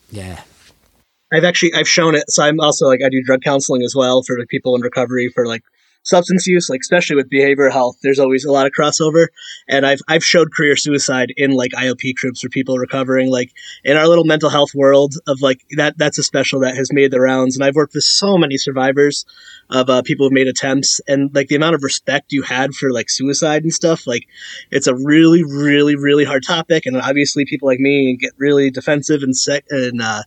yeah. I've actually I've shown it. So I'm also like I do drug counseling as well for like people in recovery for like substance use, like especially with behavioral health. There's always a lot of crossover, and I've I've showed career suicide in like IOP groups for people recovering. Like in our little mental health world of like that that's a special that has made the rounds, and I've worked with so many survivors of uh, people who've made attempts, and like the amount of respect you had for like suicide and stuff. Like it's a really really really hard topic, and obviously people like me get really defensive and sick and. uh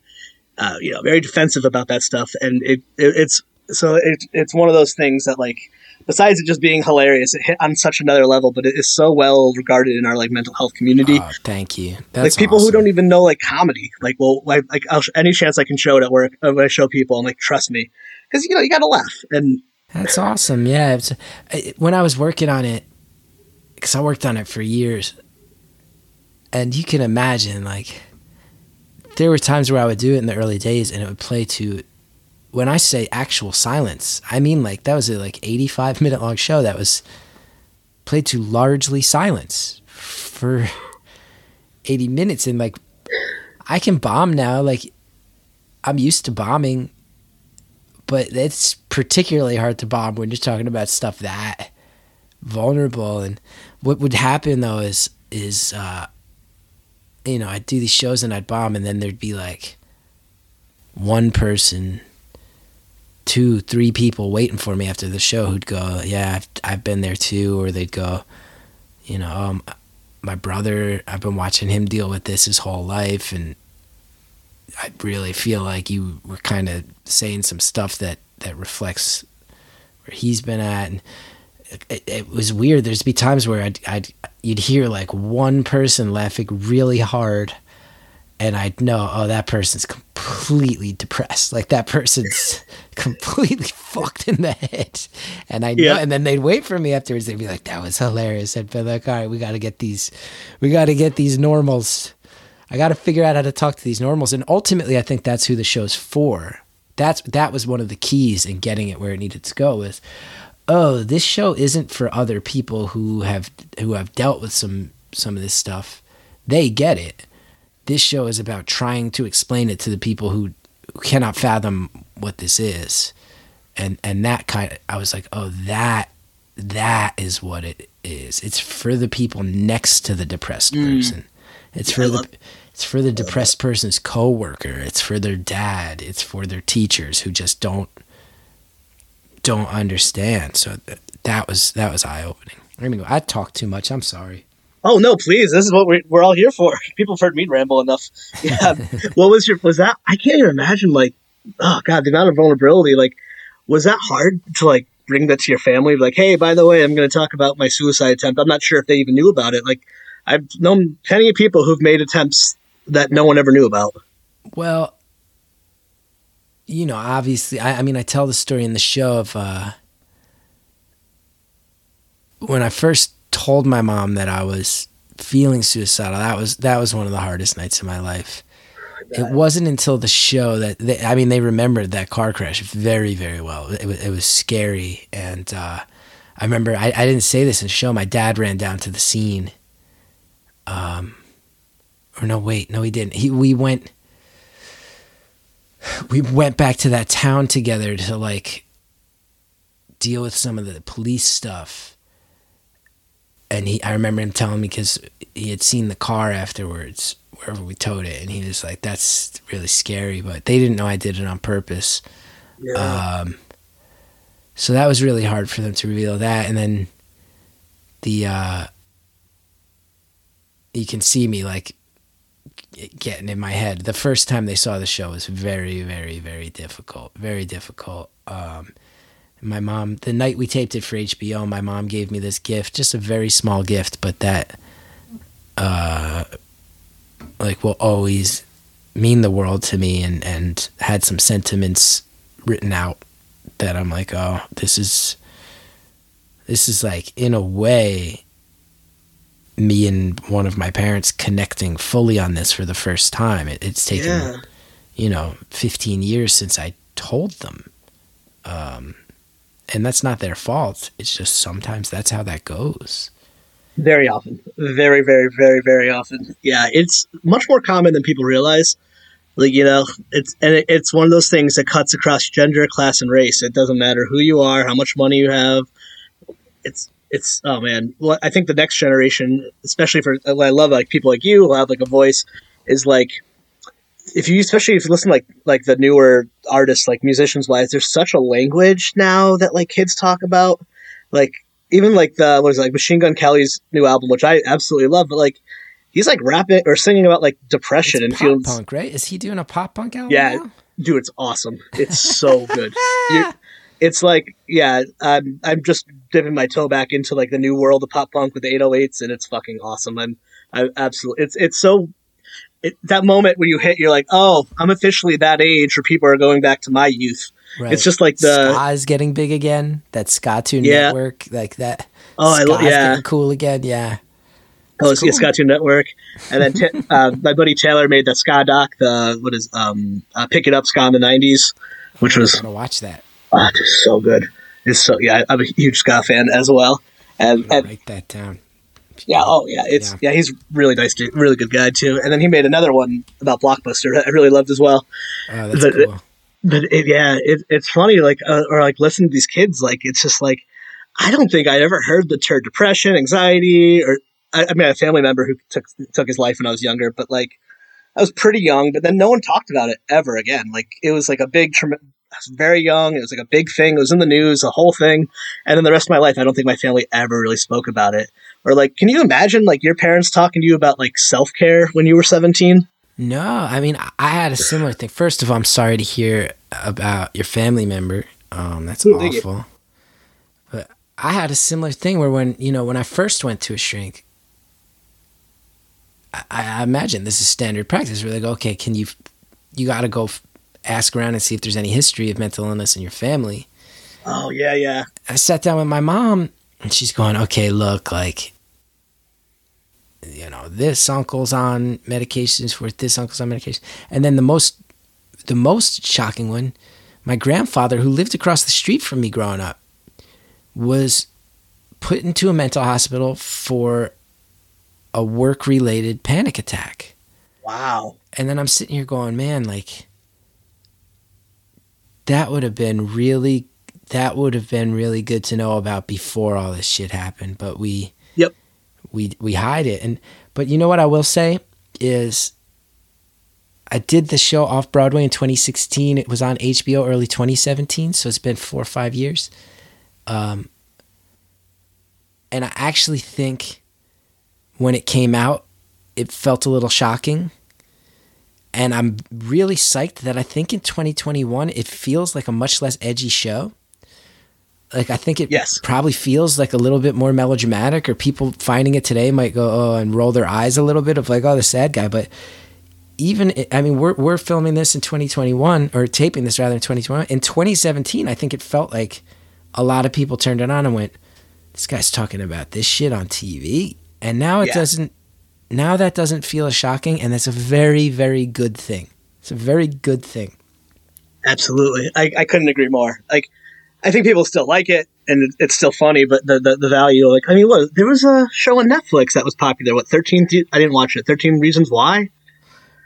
uh, you know, very defensive about that stuff, and it, it it's so it, it's one of those things that like besides it just being hilarious, it hit on such another level, but it is so well regarded in our like mental health community. Oh, thank you. like That's people who don't even know like comedy, like well, like, like I'll, any chance I can show it at work, uh, when I show people, I'm like, trust me, because you know you got to laugh, and That's awesome. Yeah. When I was working on it, because I worked on it for years, and you can imagine, like, there were times where I would do it in the early days and it would play to, when I say actual silence, I mean, like, that was a like 85 [LAUGHS] minute long show that was played to largely silence for [LAUGHS] 80 minutes. And, like, I can bomb now. Like, I'm used to bombing but it's particularly hard to bomb when you're talking about stuff that vulnerable and what would happen though is is uh you know i'd do these shows and i'd bomb and then there'd be like one person two three people waiting for me after the show who'd go yeah i've, I've been there too or they'd go you know um, my brother i've been watching him deal with this his whole life and I really feel like you were kind of saying some stuff that that reflects where he's been at, and it, it was weird. There's be times where I'd, I'd you'd hear like one person laughing really hard, and I'd know, oh, that person's completely depressed. Like that person's [LAUGHS] completely fucked in the head, and I know. Yeah. And then they'd wait for me afterwards. They'd be like, "That was hilarious." I'd be like, "All right, we got to get these, we got to get these normals." I got to figure out how to talk to these normals, and ultimately, I think that's who the show's for. That's that was one of the keys in getting it where it needed to go. Was oh, this show isn't for other people who have who have dealt with some some of this stuff. They get it. This show is about trying to explain it to the people who, who cannot fathom what this is, and and that kind of I was like, oh, that that is what it is. It's for the people next to the depressed person. It's for I the it's for the depressed person's coworker. It's for their dad. It's for their teachers who just don't don't understand. So th- that was that was eye opening. Anyway, I talked too much. I'm sorry. Oh no, please, this is what we're, we're all here for. [LAUGHS] People have heard me ramble enough. [LAUGHS] Yeah, [LAUGHS] what was your was that? I can't even imagine like, oh god, the amount of vulnerability. Like, was that hard to like bring that to your family? Like, hey, by the way, I'm going to talk about my suicide attempt. I'm not sure if they even knew about it. Like, I've known plenty of people who've made attempts that no one ever knew about. Well, you know, obviously, I, I mean, I tell the story in the show of uh, when I first told my mom that I was feeling suicidal. That was that was one of the hardest nights of my life. It wasn't until the show that they, I mean, they remembered that car crash very, very well. It was, it was scary, and uh, I remember I, I didn't say this in the show. My dad ran down to the scene. Um, or no, wait, no, he didn't. He we went we went back to that town together to like deal with some of the police stuff. And he, I remember him telling me because he had seen the car afterwards, wherever we towed it, and he was like, "That's really scary," but they didn't know I did it on purpose. Um, so that was really hard for them to reveal that, and then the uh, you can see me like getting in my head. The first time they saw the show was very, very, very difficult. Very difficult. Um, my mom, the night we taped it for HBO, my mom gave me this gift, just a very small gift, but that, uh, like will always mean the world to me and, and had some sentiments written out that I'm like, oh, this is this is like in a way me and one of my parents connecting fully on this for the first time. It, it's taken, Yeah. you know, 15 years since I told them. Um, and that's not their fault. It's just sometimes that's how that goes. Very often. Very, very, very, very often. Yeah, it's much more common than people realize. Like, you know, it's and it, it's one of those things that cuts across gender, class, and race. It doesn't matter who you are, how much money you have. It's it's oh man. Well, I think the next generation, especially for I love like people like you who have like a voice, is like if you especially if you listen like like the newer artists like musicians wise, there's such a language now that like kids talk about. Like even like the what is it, like Machine Gun Kelly's new album, which I absolutely love, but like he's like rapping or singing about like depression and It's feeling pop punk, right? Is he doing a pop punk album? Yeah. now? dude, it's awesome. It's [LAUGHS] so good. You- it's like yeah, I'm I'm just dipping my toe back into like the new world of pop punk with the 808s, and it's fucking awesome. I'm I absolutely it's it's so. It, that moment when you hit, you're like, "Oh, I'm officially that age where people are going back to my youth." Right. It's just like the ska is getting big again. That ska tune Yeah. network, like that. Oh, I lo- yeah. getting cool again. Yeah. Oh, it's, it's Cartoon Network, and then t- [LAUGHS] uh, my buddy Taylor made that ska doc, the what is um, uh, Pick It Up Ska in the '90s, which I'm was gonna watch that. oh, just so good. It's so yeah, I'm a huge ska fan as well, and, and write that down. Yeah, oh yeah, it's Yeah. yeah. he's really nice, dude, really good guy too. And then he made another one about Blockbuster that I really loved as well. Oh, that's But- cool. But it, yeah, it, it's funny, like uh, or like listen to these kids, like it's just like I don't think I'd ever heard the term depression, anxiety, or I, I mean, I a family member who took took his life when I was younger, but like I was pretty young, but then no one talked about it ever again. Like it was like a big, trem- I was very young. It was like a big thing. It was in the news, the whole thing. And then the rest of my life, I don't think my family ever really spoke about it. Or like, can you imagine like your parents talking to you about like self care when you were seventeen? No, I mean, I- had a similar thing. First of all, I'm sorry to hear about your family member. Um, that's Ooh, thank you. awful. But I had a similar thing where when you know when I first went to a shrink, I, I imagine this is standard practice. Where they go, okay, can you, you got to go f- ask around and see if there's any history of mental illness in your family. Oh yeah, yeah. I sat down with my mom and she's going, okay, look, like, you know, this uncle's on medications for it, this uncle's on medication. And then the most, the most shocking one, my grandfather, who lived across the street from me growing up, was put into a mental hospital for a work related panic attack. Wow. And then I'm sitting here going, man, like that would have been really that would have been really good to know about before all this shit happened, but we. We we hide it. And but you know what I will say is I did the show off Broadway in 2016. It was on HBO early 2017, so it's been 4 or 5 years. Um and I actually think when it came out, it felt a little shocking and I'm really psyched that I think in 2021 it feels like a much less edgy show. Like I think it Yes. probably feels like a little bit more melodramatic, or people finding it today might go oh and roll their eyes a little bit of like oh the sad guy. But even I mean we're we're filming this in 2021 or taping this rather in 2021. In 2017, I think it felt like a lot of people turned it on and went, this guy's talking about this shit on TV, and now it Yeah. doesn't now that doesn't feel as shocking and that's a very very good thing it's a very good thing Absolutely. I, I couldn't agree more. Like, I think people still like it, and it, it's still funny, but the, the, the value, like, I mean, what? There was a show on Netflix that was popular. What, 13? Th- I didn't watch it. 13 Reasons Why?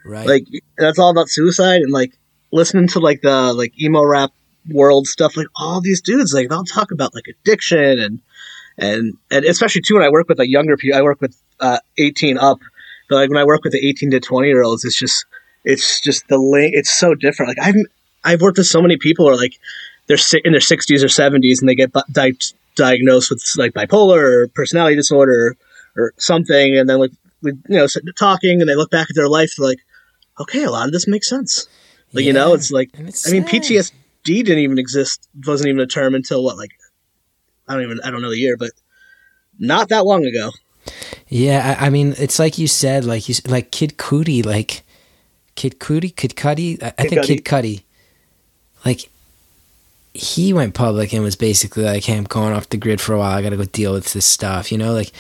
right Like, that's all about suicide, and, like, listening to, like, the, like, emo rap world stuff, like, all these dudes, like, they'll talk about, like, addiction and, and, and especially, too, when I work with, like, younger people, I work with, uh, 18 up, but, like, when I work with the 18 to 20 year olds, it's just, it's just the link, it's so different. Like, I've, I've worked with so many people who are like they're si- in their 60s or 70s and they get di- diagnosed with like bipolar or personality disorder or something. And then like we you know talking and they look back at their life they're like okay a lot of this makes sense. Like you know it's like it's i mean ptsd didn't even exist wasn't even a term until what like i don't even i don't know the year but not that long ago. Yeah I, I mean it's like you said like you like kid cootie like kid cootie Kid Cudi i, I Kid think Kid Cudi like he went public and was basically like, "Hey, I'm going off the grid for a while. I got to go deal with this stuff." You know, like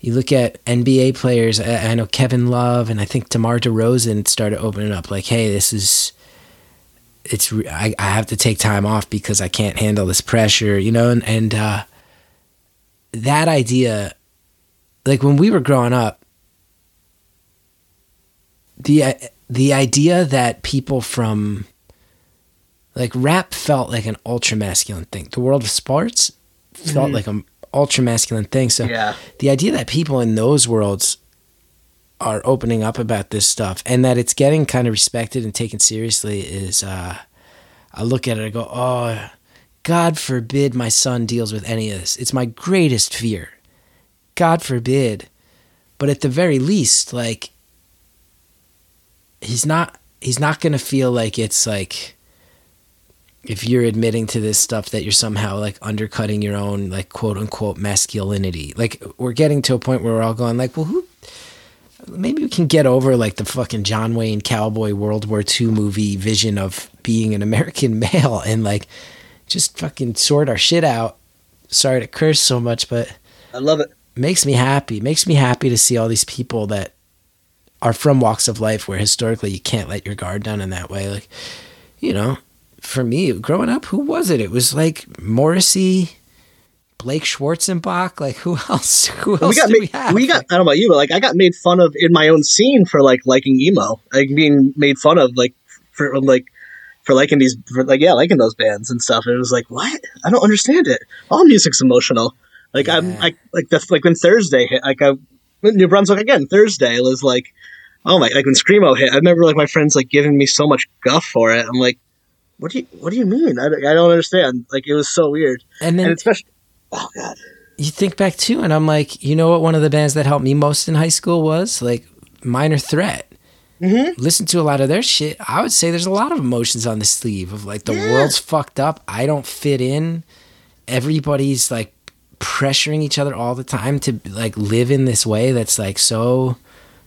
you look at NBA players. I, I know Kevin Love and I think DeMar DeRozan started opening up. Like, "Hey, this is." It's I, I have to take time off because I can't handle this pressure, you know, and and uh, that idea, like when we were growing up, the the idea that people from like rap felt like an ultra masculine thing. The world of sports felt Mhm. like an ultra masculine thing. So Yeah. the idea that people in those worlds are opening up about this stuff and that it's getting kind of respected and taken seriously is uh I look at it I go, "Oh, God forbid my son deals with any of this. It's my greatest fear. God forbid." But at the very least, like he's not he's not going to feel like it's like if you're admitting to this stuff that you're somehow like undercutting your own like quote unquote masculinity. Like we're getting to a point where we're all going like, well, who? Maybe we can get over like the fucking John Wayne cowboy World War II movie vision of being an American [LAUGHS] male and like just fucking sort our shit out. Sorry to curse so much, but I love it. makes me happy. Makes me happy to see all these people that are from walks of life where historically you can't let your guard down in that way. Like, you know, for me growing up, who was it? It was like Morrissey, Blake Schwarzenbach. Like who [LAUGHS] else? Who else we got made, we have? we got I don't know about you, but like I got made fun of in my own scene for like liking emo, like being made fun of like for like for liking these for like yeah liking those bands and stuff. And it was like what I don't understand it. All music's emotional. Like I'm Yeah. like like the like when Thursday hit, like I when New Brunswick again Thursday was like oh my like when screamo hit. I remember like my friends like giving me so much guff for it. I'm like. What do you What do you mean? I, I don't understand. Like it was so weird, and then and especially, oh god, you think back too, and I'm like, you know what? One of the bands that helped me most in high school was like Minor Threat. Mhm. Listen to a lot of their shit. I would say there's a lot of emotions on the sleeve of like the Yeah. world's fucked up. I don't fit in. Everybody's like pressuring each other all the time to like live in this way that's like so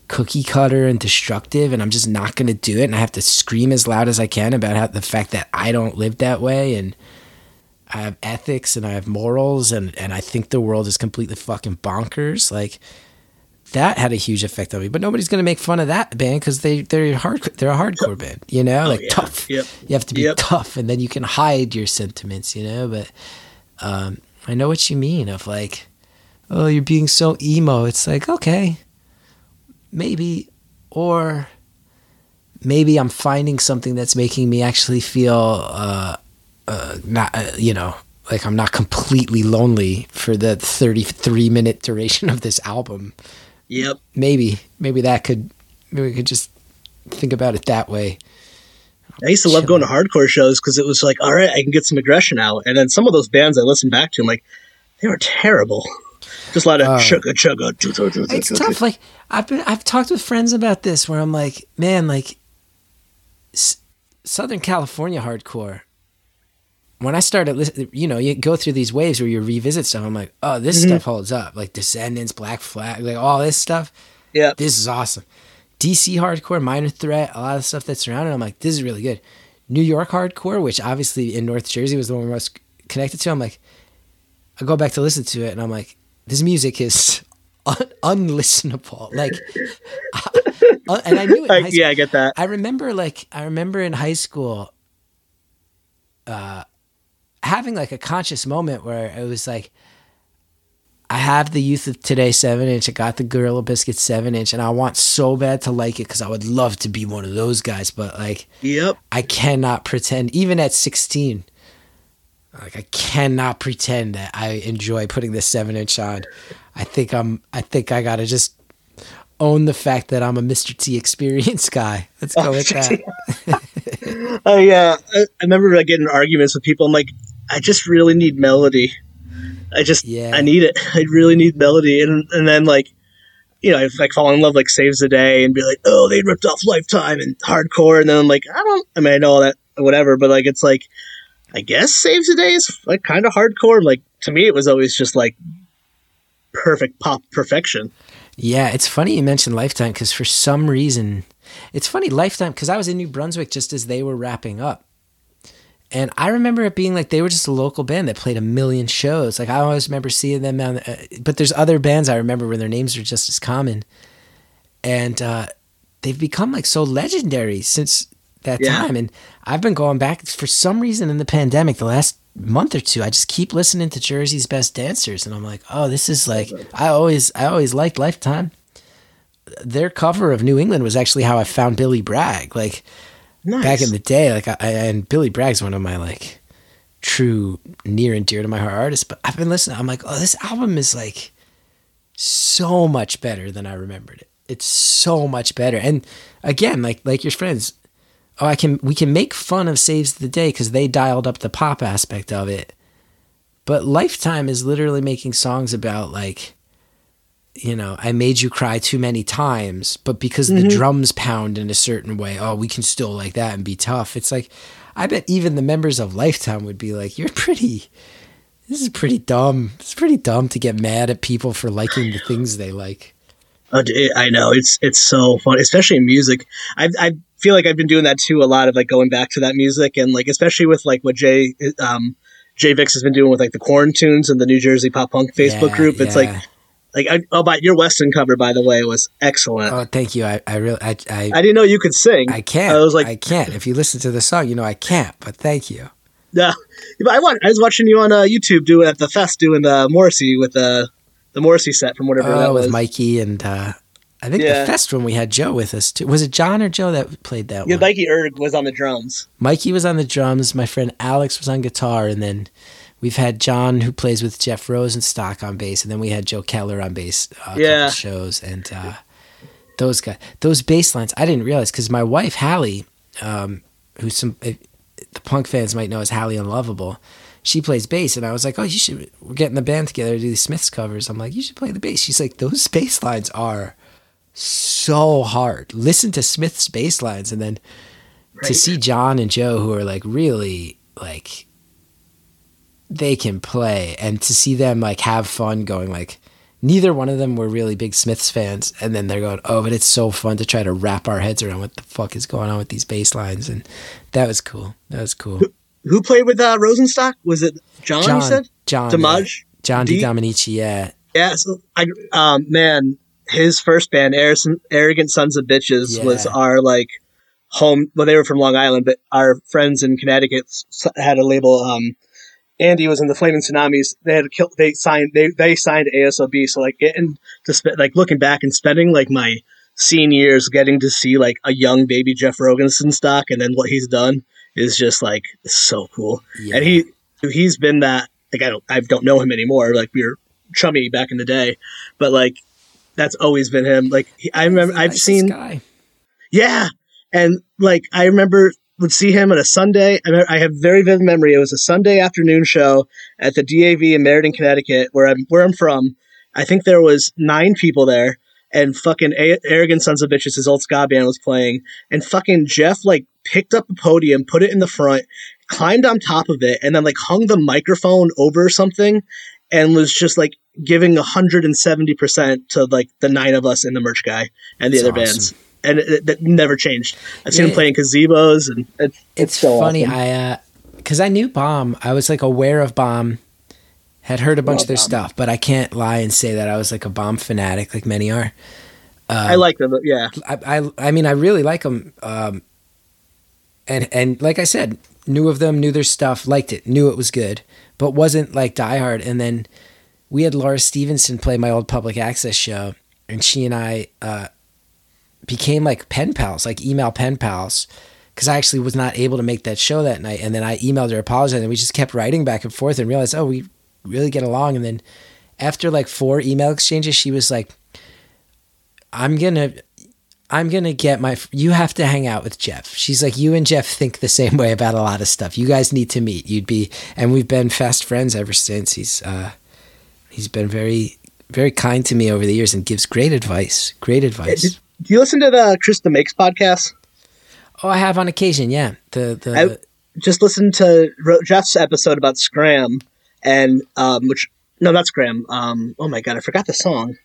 cookie cutter and destructive and I'm just not going to do it and I have to scream as loud as I can about how the fact that I don't live that way and I have ethics and I have morals and and I think the world is completely fucking bonkers like that had a huge effect on me. But nobody's going to make fun of that band cuz they they're hard they're a hardcore band you know? Like yeah. tough. Yep. you have to be Yep. tough and then you can hide your sentiments you know? But um I know what you mean of like oh you're being so emo. It's like okay maybe or maybe i'm finding something that's making me actually feel uh, uh not uh, you know like i'm not completely lonely for the 33 minute duration of this album yep. maybe maybe that could maybe we could just think about it that way I used to love going to hardcore shows because it was like, all right, I can get some aggression out. And then some of those bands I listened back to, I'm like, they were terrible. Just a lot of Oh. chugga chugga. chugga, chugga, it's chugga. tough like i've been i've talked with friends about this where i'm like man like S- southern california hardcore when i started listening you know you go through these waves where you revisit stuff i'm like oh this Mm-hmm. stuff holds up like Descendents black flag like all this stuff Yeah. this is awesome dc hardcore minor threat a lot of stuff that's around it i'm like this is really good new york hardcore which obviously in north jersey was the one we're most connected to i'm like i go back to listen to it and i'm like this music is [LAUGHS] un- unlistenable like [LAUGHS] uh, and i knew it in I, high school. yeah, I get that. I remember like I remember in high school uh having like a conscious moment where it was like I have the youth of today seven inch. I got the Gorilla Biscuit seven inch, and I want so bad to like it because I would love to be one of those guys. But like, Yep. I cannot pretend, even at sixteen, like I cannot pretend that I enjoy putting this seven inch on. I think I'm. I think I gotta just own the fact that I'm a Mr. T experience guy. Let's go with that. [LAUGHS] I, uh, I, I remember like, getting arguments with people. I'm like, I just really need melody. I just, Yeah. I need it. [LAUGHS] I really need melody. And and then like, you know, if like fall in love like saves the day and be like, oh, they ripped off Lifetime and hardcore, and then I'm like, I don't. I mean, I know all that, whatever, but like, it's like, I guess saves the day is like kind of hardcore. Like to me, it was always just like perfect pop perfection. Yeah, it's funny you mentioned Lifetime because for some reason, it's funny Lifetime because I was in New Brunswick just as they were wrapping up, And I remember it being like they were just a local band that played a million shows. Like I always remember seeing them on, uh, but there's other bands I remember where their names are just as common. And uh, they've become like so legendary since that Yeah. time. And I've been going back for some reason in the pandemic, the last month or two, I just keep listening to Jersey's Best Dancers, and I'm like, oh, this is like I always I always liked Lifetime. Their cover of New England was actually how I found Billy Bragg. Like Nice. back in the day, like I, I and Billy Bragg's one of my like true near and dear to my heart artists. But I've been listening. I'm like, oh, this album is like so much better than I remembered it. It's so much better. And again, like like your friends, oh, I can we can make fun of Saves the Day because they dialed up the pop aspect of it. But Lifetime is literally making songs about like, you know, I made you cry too many times, but because the mm-hmm. drums pound in a certain way, oh, we can still like that and be tough. It's like, I bet even the members of Lifetime would be like, you're pretty. This is pretty dumb. It's pretty dumb to get mad at people for liking the things they like. I know it's it's so fun, especially in music. I I feel like I've been doing that too a lot of like going back to that music and like especially with like what Jay um Jay Vix has been doing with like the Corn Tunes and the New Jersey Pop Punk Facebook Yeah, group. It's like yeah. like I, oh, but your Weston cover by the way was excellent. Oh, thank you. I, I really, I, I, I didn't know you could sing. I can't. I was like, I can't. If you listen to the song, you know I can't. But thank you. [LAUGHS] yeah. But I want. I was watching you on uh, YouTube doing at the fest doing the Morrissey with the the Morrissey set from whatever that Oh, was. with Mikey and uh, I think Yeah. the fest when we had Joe with us too. Was it John or Joe that played that yeah, one? Mikey Erg was on the drums. Mikey was on the drums. My friend Alex was on guitar, and then we've had John who plays with Jeff Rosenstock on bass, and then we had Joe Keller on bass. Uh, Yeah. shows and uh, those guys, those bass lines. I didn't realize because my wife Hallie, um, who some if, the punk fans might know as Hallie Unlovable. She plays bass, and I was like, "Oh, you should." We're getting the band together to do these Smiths covers. I'm like, "You should play the bass." She's like, "Those bass lines are so hard. Listen to Smith's bass lines, and then to see John and Joe, who are like really like they can play, and to see them like have fun going like. Neither one of them were really big Smiths fans, and then they're going, "Oh, but it's so fun to try to wrap our heads around what the fuck is going on with these bass lines," and that was cool. That was cool. Who played with uh, Rosenstock? Was it John? You said John, Damaj. John D- yeah, Yeah, so I um man, his first band, Arrogant, Sons of Bitches, was our like home. Well, they were from Long Island, but our friends in Connecticut had a label. Um, Andy was in the Flaming Tsunamis. They had kill. They signed. They they signed ASOB. So like getting to spend like looking back and spending like my senior years getting to see like a young baby Jeff Rosenstock, and then what he's done is just like so cool. yeah. And he he's been that like I don't I don't know him anymore. Like we were chummy back in the day, but like that's always been him. Like he, I remember I've seen guy. yeah, and like I remember would see him on a Sunday. I, I have very vivid memory. It was a Sunday afternoon show at the DAV in Meriden, Connecticut, where I'm where I'm from. I think there was nine people there, and fucking A- arrogant sons of bitches. His old ska band was playing, and fucking Jeff like picked up a podium, put it in the front, climbed on top of it, and then like hung the microphone over something, and was just like giving hundred and seventy percent to like the nine of us and the merch guy and the That's other awesome. bands and it, that never changed. I've seen Yeah. him playing gazebos, and it, it's, it's so funny. awesome. I uh, because I knew Bomb. I was like aware of Bomb. Had heard a bunch Love of their Bomb. stuff, but I can't lie and say that I was like a Bomb fanatic, like many are. I like them. Yeah, I, I, I mean, I really like them. Um, and and like I said, knew of them, knew their stuff, liked it, knew it was good, but wasn't like diehard. And then we had Laura Stevenson play my old public access show, and she and I uh, became like pen pals, like email pen pals. Because I actually was not able to make that show that night, and then I emailed her apologizing, and we just kept writing back and forth, and realized, oh, we really get along. And then after like four email exchanges, she was like, "I'm gonna I'm gonna get my. You have to hang out with Jeff. She's like, you and Jeff think the same way about a lot of stuff. You guys need to meet. You'd be, and we've been fast friends ever since. He's, uh, he's been very, very kind to me over the years and gives great advice. Great advice. Do you listen to the Chris the Makes podcast? Oh, I have on occasion. Yeah, the the I- Just listen to Jeff's episode about Scram, and um, which no, not Scram. Um, oh my god, I forgot the song.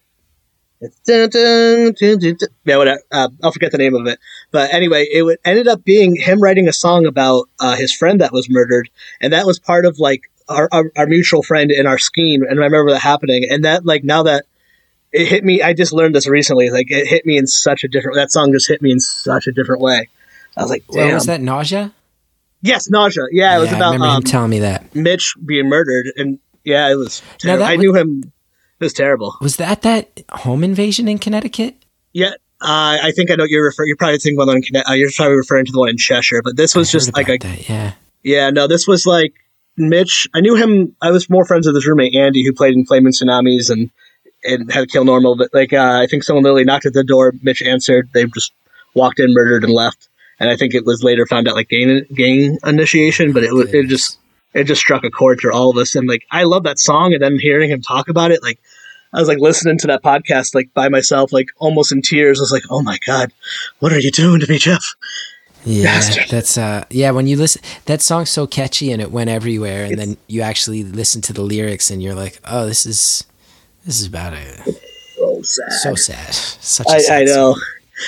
Dun, dun, dun, dun, dun. yeah, whatever. Uh, I'll forget the name of it. But anyway, it would, ended up being him writing a song about uh, his friend that was murdered, and that was part of like our, our, our mutual friend in our scheme. And I remember that happening, and that like now that it hit me, I just learned this recently. Like it hit me in such a different. That song just hit me in such a different way. I was like, damn. Well, was that nausea? Yes, nausea. Yeah, it was I about remember um, him telling me that. Mitch being murdered, and yeah, it was. That I was- knew him. It was terrible. Was that that home invasion in Connecticut? Yeah, uh, I think I know you're referring. You're probably thinking about the one in Conne- uh, You're probably referring to the one in Cheshire, but this was I just like a that. Yeah. yeah. No, this was like Mitch. I knew him. I was more friends with his roommate Andy, who played in Flaming Tsunamis and and had to Kill Normal. But like, uh, I think someone literally knocked at the door. Mitch answered. They just walked in, murdered, and left. And I think it was later found out like gang gang initiation, but it was it just it just struck a chord for all of us. And like, I love that song, and then hearing him talk about it, like. I was like listening to that podcast like by myself, like almost in tears. I was like, "Oh my god, what are you doing to me, Jeff?" Yeah, Bastard. that's uh yeah, when you listen that song's so catchy and it went everywhere and then you actually listen to the lyrics and you're like, "Oh, this is this is about it." So sad. So sad. Such a I, sad I know.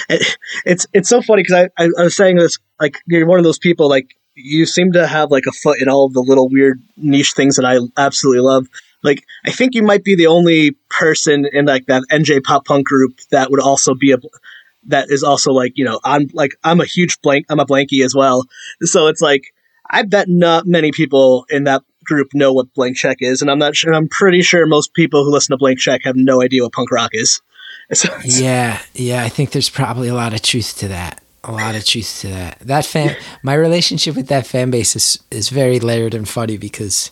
It, it's it's so funny because I, I I was saying this like you're one of those people like you seem to have like a foot in all of the little weird niche things that I absolutely love. Like I think you might be the only person in like that NJ pop punk group that would also be a that is also like you know I'm like I'm a huge blank I'm a blankie as well. So it's like I bet not many people in that group know what blank check is, and I'm not sure. I'm pretty sure most people who listen to blank check have no idea what punk rock is. [LAUGHS] So Yeah, yeah, I think there's probably a lot of truth to that. A lot of truth to that. That fan, [LAUGHS] my relationship with that fan base is is very layered and funny because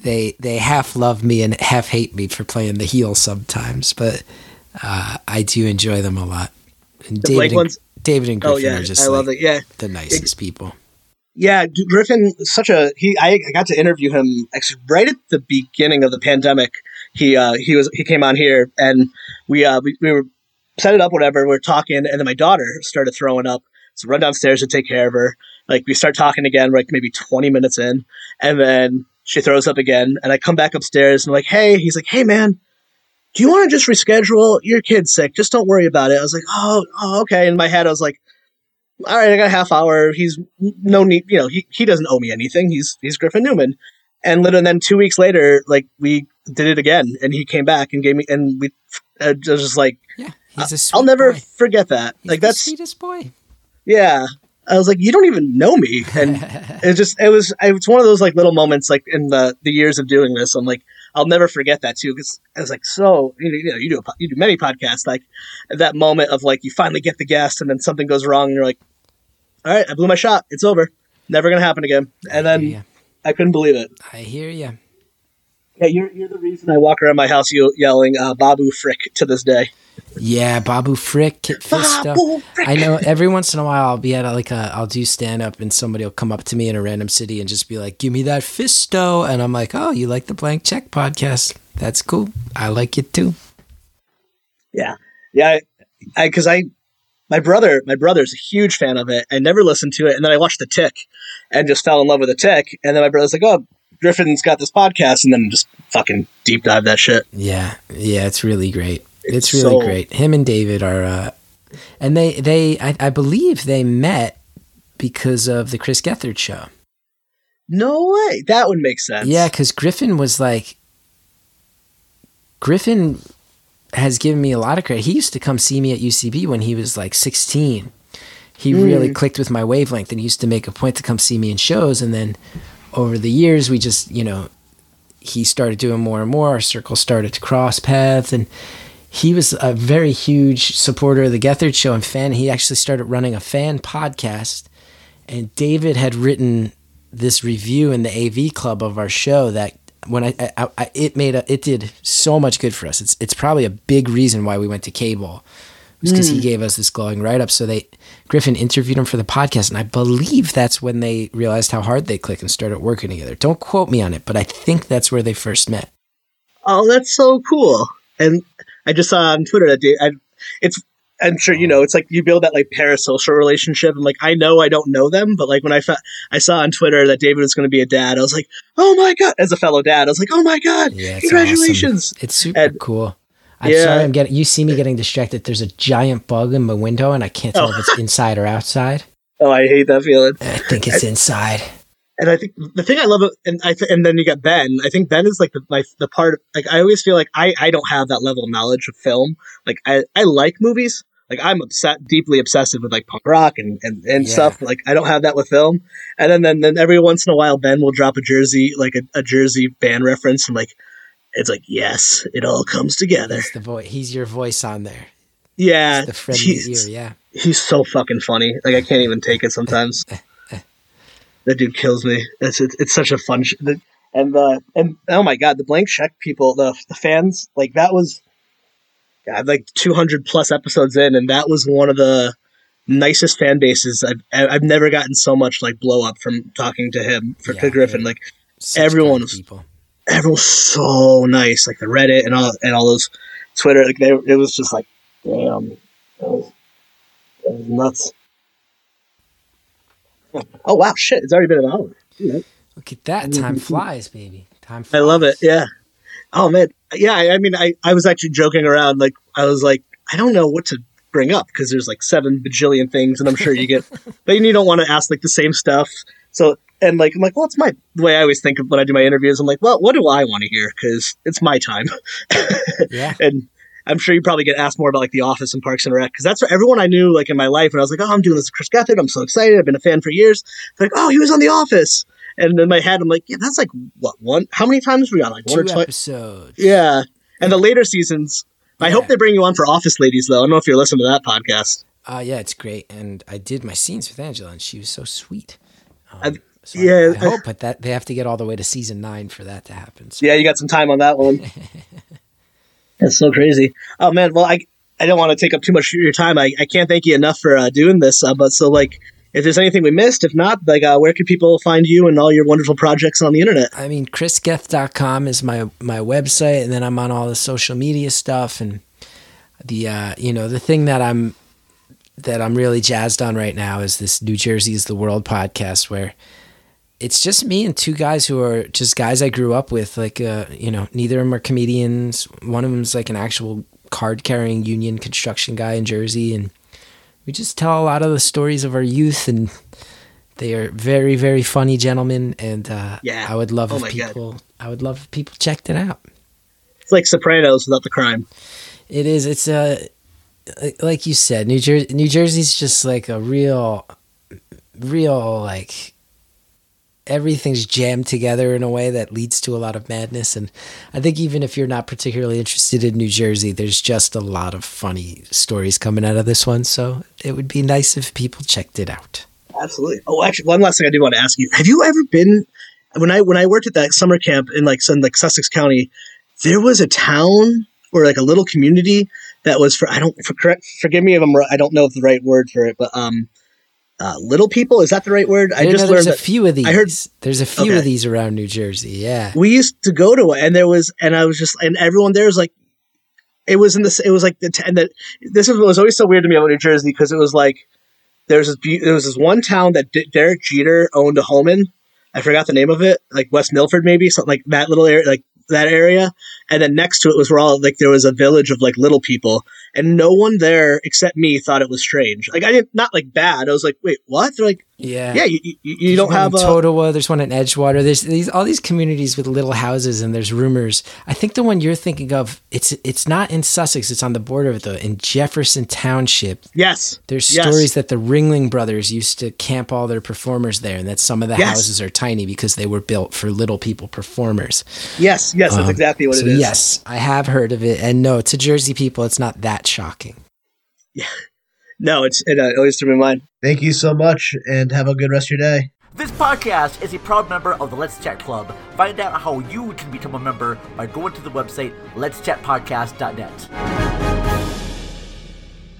they they half love me and half hate me for playing the heel sometimes, but uh, I do enjoy them a lot. And The Blake David, and, ones? David and Oh Griffin yeah, are just I love it. Yeah, the nicest people. yeah. Griffin, such a he. I, I got to interview him actually right at the beginning of the pandemic. He uh he was he came on here and we uh we, we were set it up whatever. We are talking and then my daughter started throwing up. So run downstairs to take care of her. Like we start talking again, like maybe twenty minutes in, and then she throws up again. And I come back upstairs and I'm like, hey, he's like, hey man. Do you want to just reschedule? Your kid's sick. Just don't worry about it. I was like, oh, oh, okay. In my head, I was like, all right, I got a half hour. He's no need, you know, he, he doesn't owe me anything. He's he's Griffin Newman. And literally, then two weeks later, like we did it again, and he came back and gave me, and we, uh, I was just like, Yeah, he's a sweet I'll never boy. forget that. He's like the that's sweetest boy. yeah. I was like, you don't even know me, and [LAUGHS] it just it was it was one of those like little moments like in the the years of doing this. I'm like, I'll never forget that too because I was like, so you know, you do a, you do many podcasts like that moment of like you finally get the guest and then something goes wrong and you're like, all right, I blew my shot. It's over. Never gonna happen again. And I then. I couldn't believe it. I hear you. Yeah, you're you're the reason I walk around my house ye- yelling uh, Babu Frick to this day. Yeah, Babu Frick. Babu Frick. I know every once in a while I'll be at a, like a I'll do stand up and somebody will come up to me in a random city and just be like, "Give me that fisto," and I'm like, "Oh, you like the Blank Check podcast? That's cool. I like it too." Yeah, yeah, I because I, my brother, my brother's a huge fan of it. I never listened to it, and then I watched The Tick, and just fell in love with The Tick. And then my brother's like, "Oh, Griffin's got this podcast," and then just fucking deep dive that shit. Yeah, yeah, it's really great. It's, It's really so- great. Him and David are, uh, and they they I, I believe they met because of the Chris Gethard show. No way, that would make sense. Yeah, because Griffin was like, Griffin has given me a lot of credit. He used to come see me at UCB when he was like 16. He really clicked with my wavelength and he used to make a point to come see me in shows. And then over the years, we just, you know, he started doing more and more. Our circle started to cross paths. And he was a very huge supporter of the Gethard show and fan. He actually started running a fan podcast. And David had written this review in the AV club of our show that when I, I, I it made a it did so much good for us. It's it's probably a big reason why we went to cable was because he mm. gave us this glowing write up. So they Griffin interviewed him for the podcast, and I believe that's when they realized how hard they click and started working together. Don't quote me on it, but I think that's where they first met. Oh, that's so cool. And I just saw on Twitter that day, I, it's, I'm sure you know, it's like you build that like parasocial relationship. And like, I know I don't know them, but like when I, fa- I saw on Twitter that David was going to be a dad, I was like, oh my God, as a fellow dad, I was like, oh my God, Yeah, it's congratulations. awesome. It's super And- cool. I'm Yeah. sorry, I'm getting. You see me getting distracted. There's a giant bug in my window, and I can't tell if it's oh. inside or outside. [LAUGHS] Oh, I hate that feeling. I think it's inside. And I think the thing I love, and I th- and then you get Ben. I think Ben is like the my, the part. Like I always feel like I I don't have that level of knowledge of film. Like I I like movies. Like I'm upset, deeply obsessive with like punk rock and and, and Yeah. stuff. Like I don't have that with film. And then then then every once in a while, Ben will drop a Jersey like a, a Jersey band reference. and like, it's like yes, it all comes together. He's the voice. He's your voice on there. Yeah, He's the friendly he's- ear. Yeah. he's so fucking funny. Like I can't even take it sometimes. [LAUGHS] that dude kills me. It's it's, it's such a fun sh- the- and uh and oh my god, the blank check people, the the fans, like that was God, like 200 plus episodes in and that was one of the nicest fan bases I've I've never gotten so much like blow up from talking to him for Yeah, Griffin. Like Everyone was- people. everyone's so nice, like the Reddit and all and all those Twitter. Like they, it was just like, damn, that was, that was nuts. [LAUGHS] Oh wow, shit! It's already been an hour. Look at that. [LAUGHS] Time flies, baby. Time Flies. I love it. Yeah. Oh man. Yeah. I, I mean, I, I was actually joking around. Like I was like, I don't know what to bring up because there's like seven bajillion things, and I'm sure you get, [LAUGHS] but you don't want to ask like the same stuff. So and like I'm like, well, it's my the way I always think of when I do my interviews. I'm like, well, what do I want to hear? Because it's my time. Yeah. and I'm sure you probably get asked more about like The Office and Parks and Rec because that's what everyone I knew like in my life. And I was like, oh, I'm doing this with Chris Gethard. I'm so excited. I've been a fan for years. They're like, oh, he was on The Office. And in my head, I'm like, yeah, that's like what one? How many times were we on? Like one Two or twice? episodes. Yeah. And the later seasons. I hope they bring you on for Office Ladies though. I don't know if you're listening to that podcast. Uh, yeah, it's great. And I did my scenes with Angela, and she was so sweet. Um, I- so yeah, I, I hope, but that they have to get all the way to season nine for that to happen. So. Yeah, you got some time on that one. [LAUGHS] That's so crazy. Oh man, well I I don't want to take up too much of your time. I, I can't thank you enough for uh, doing this. Uh, but so like, if there's anything we missed, if not, like, uh, where can people find you and all your wonderful projects on the internet? I mean, chrisgeth.com is my my website, and then I'm on all the social media stuff, and the uh, you know the thing that I'm that I'm really jazzed on right now is this New Jersey is the World podcast, where it's just me and two guys who are just guys I grew up with. Like, uh, you know, neither of them are comedians. One of them's like an actual card carrying union construction guy in Jersey, and we just tell a lot of the stories of our youth and. They are very, very funny gentlemen, and uh, Yeah. I would love Oh if my God. people. I would love if people checked it out. It's like Sopranos without the crime. It is. It's a like you said, New Jersey. New Jersey's just like a real, real like everything's jammed together in a way that leads to a lot of madness. And I think even if you're not particularly interested in New Jersey, there's just a lot of funny stories coming out of this one. So it would be nice if people checked it out. Absolutely. Oh, actually, one last thing I do want to ask you: Have you ever been when I when I worked at that summer camp in like some like Sussex County? There was a town or like a little community that was for I don't for correct forgive me if I'm I don't know the right word for it, but um, uh, little people is that the right word? I You just know, there's learned a few of these. I heard- there's a few Okay. of these around New Jersey. Yeah. we used to go to it, and there was and I was just and everyone there was like. It was in this. It was like the and that. This is what was always so weird to me about New Jersey because it was like there's this. be- There was this one town that D- Derek Jeter owned a home in. I forgot the name of it, like West Milford, maybe something like that little area, like that area. And then next to it was where all like there was a village of like little people, and no one there except me thought it was strange. Like I didn't not like bad. I was like, wait, what? They're like, Yeah. yeah, you, you, you don't have in a. Totowa. There's one in Edgewater. There's these all these communities with little houses, and there's rumors. I think the one you're thinking of, it's it's not in Sussex. It's on the border of the in Jefferson Township. Yes, There's Yes. stories that the Ringling Brothers used to camp all their performers there, and that some of the Yes. houses are tiny because they were built for little people performers. yes, yes. That's Um, exactly what so it is. yes, I have heard of it, and no, to Jersey people, it's not that shocking. No, it's it uh, always threw me mind. Thank you so much, and have a good rest of your day. This podcast is a proud member of the Let's Chat Club. Find out how you can become a member by going to the website letschatpodcast.net.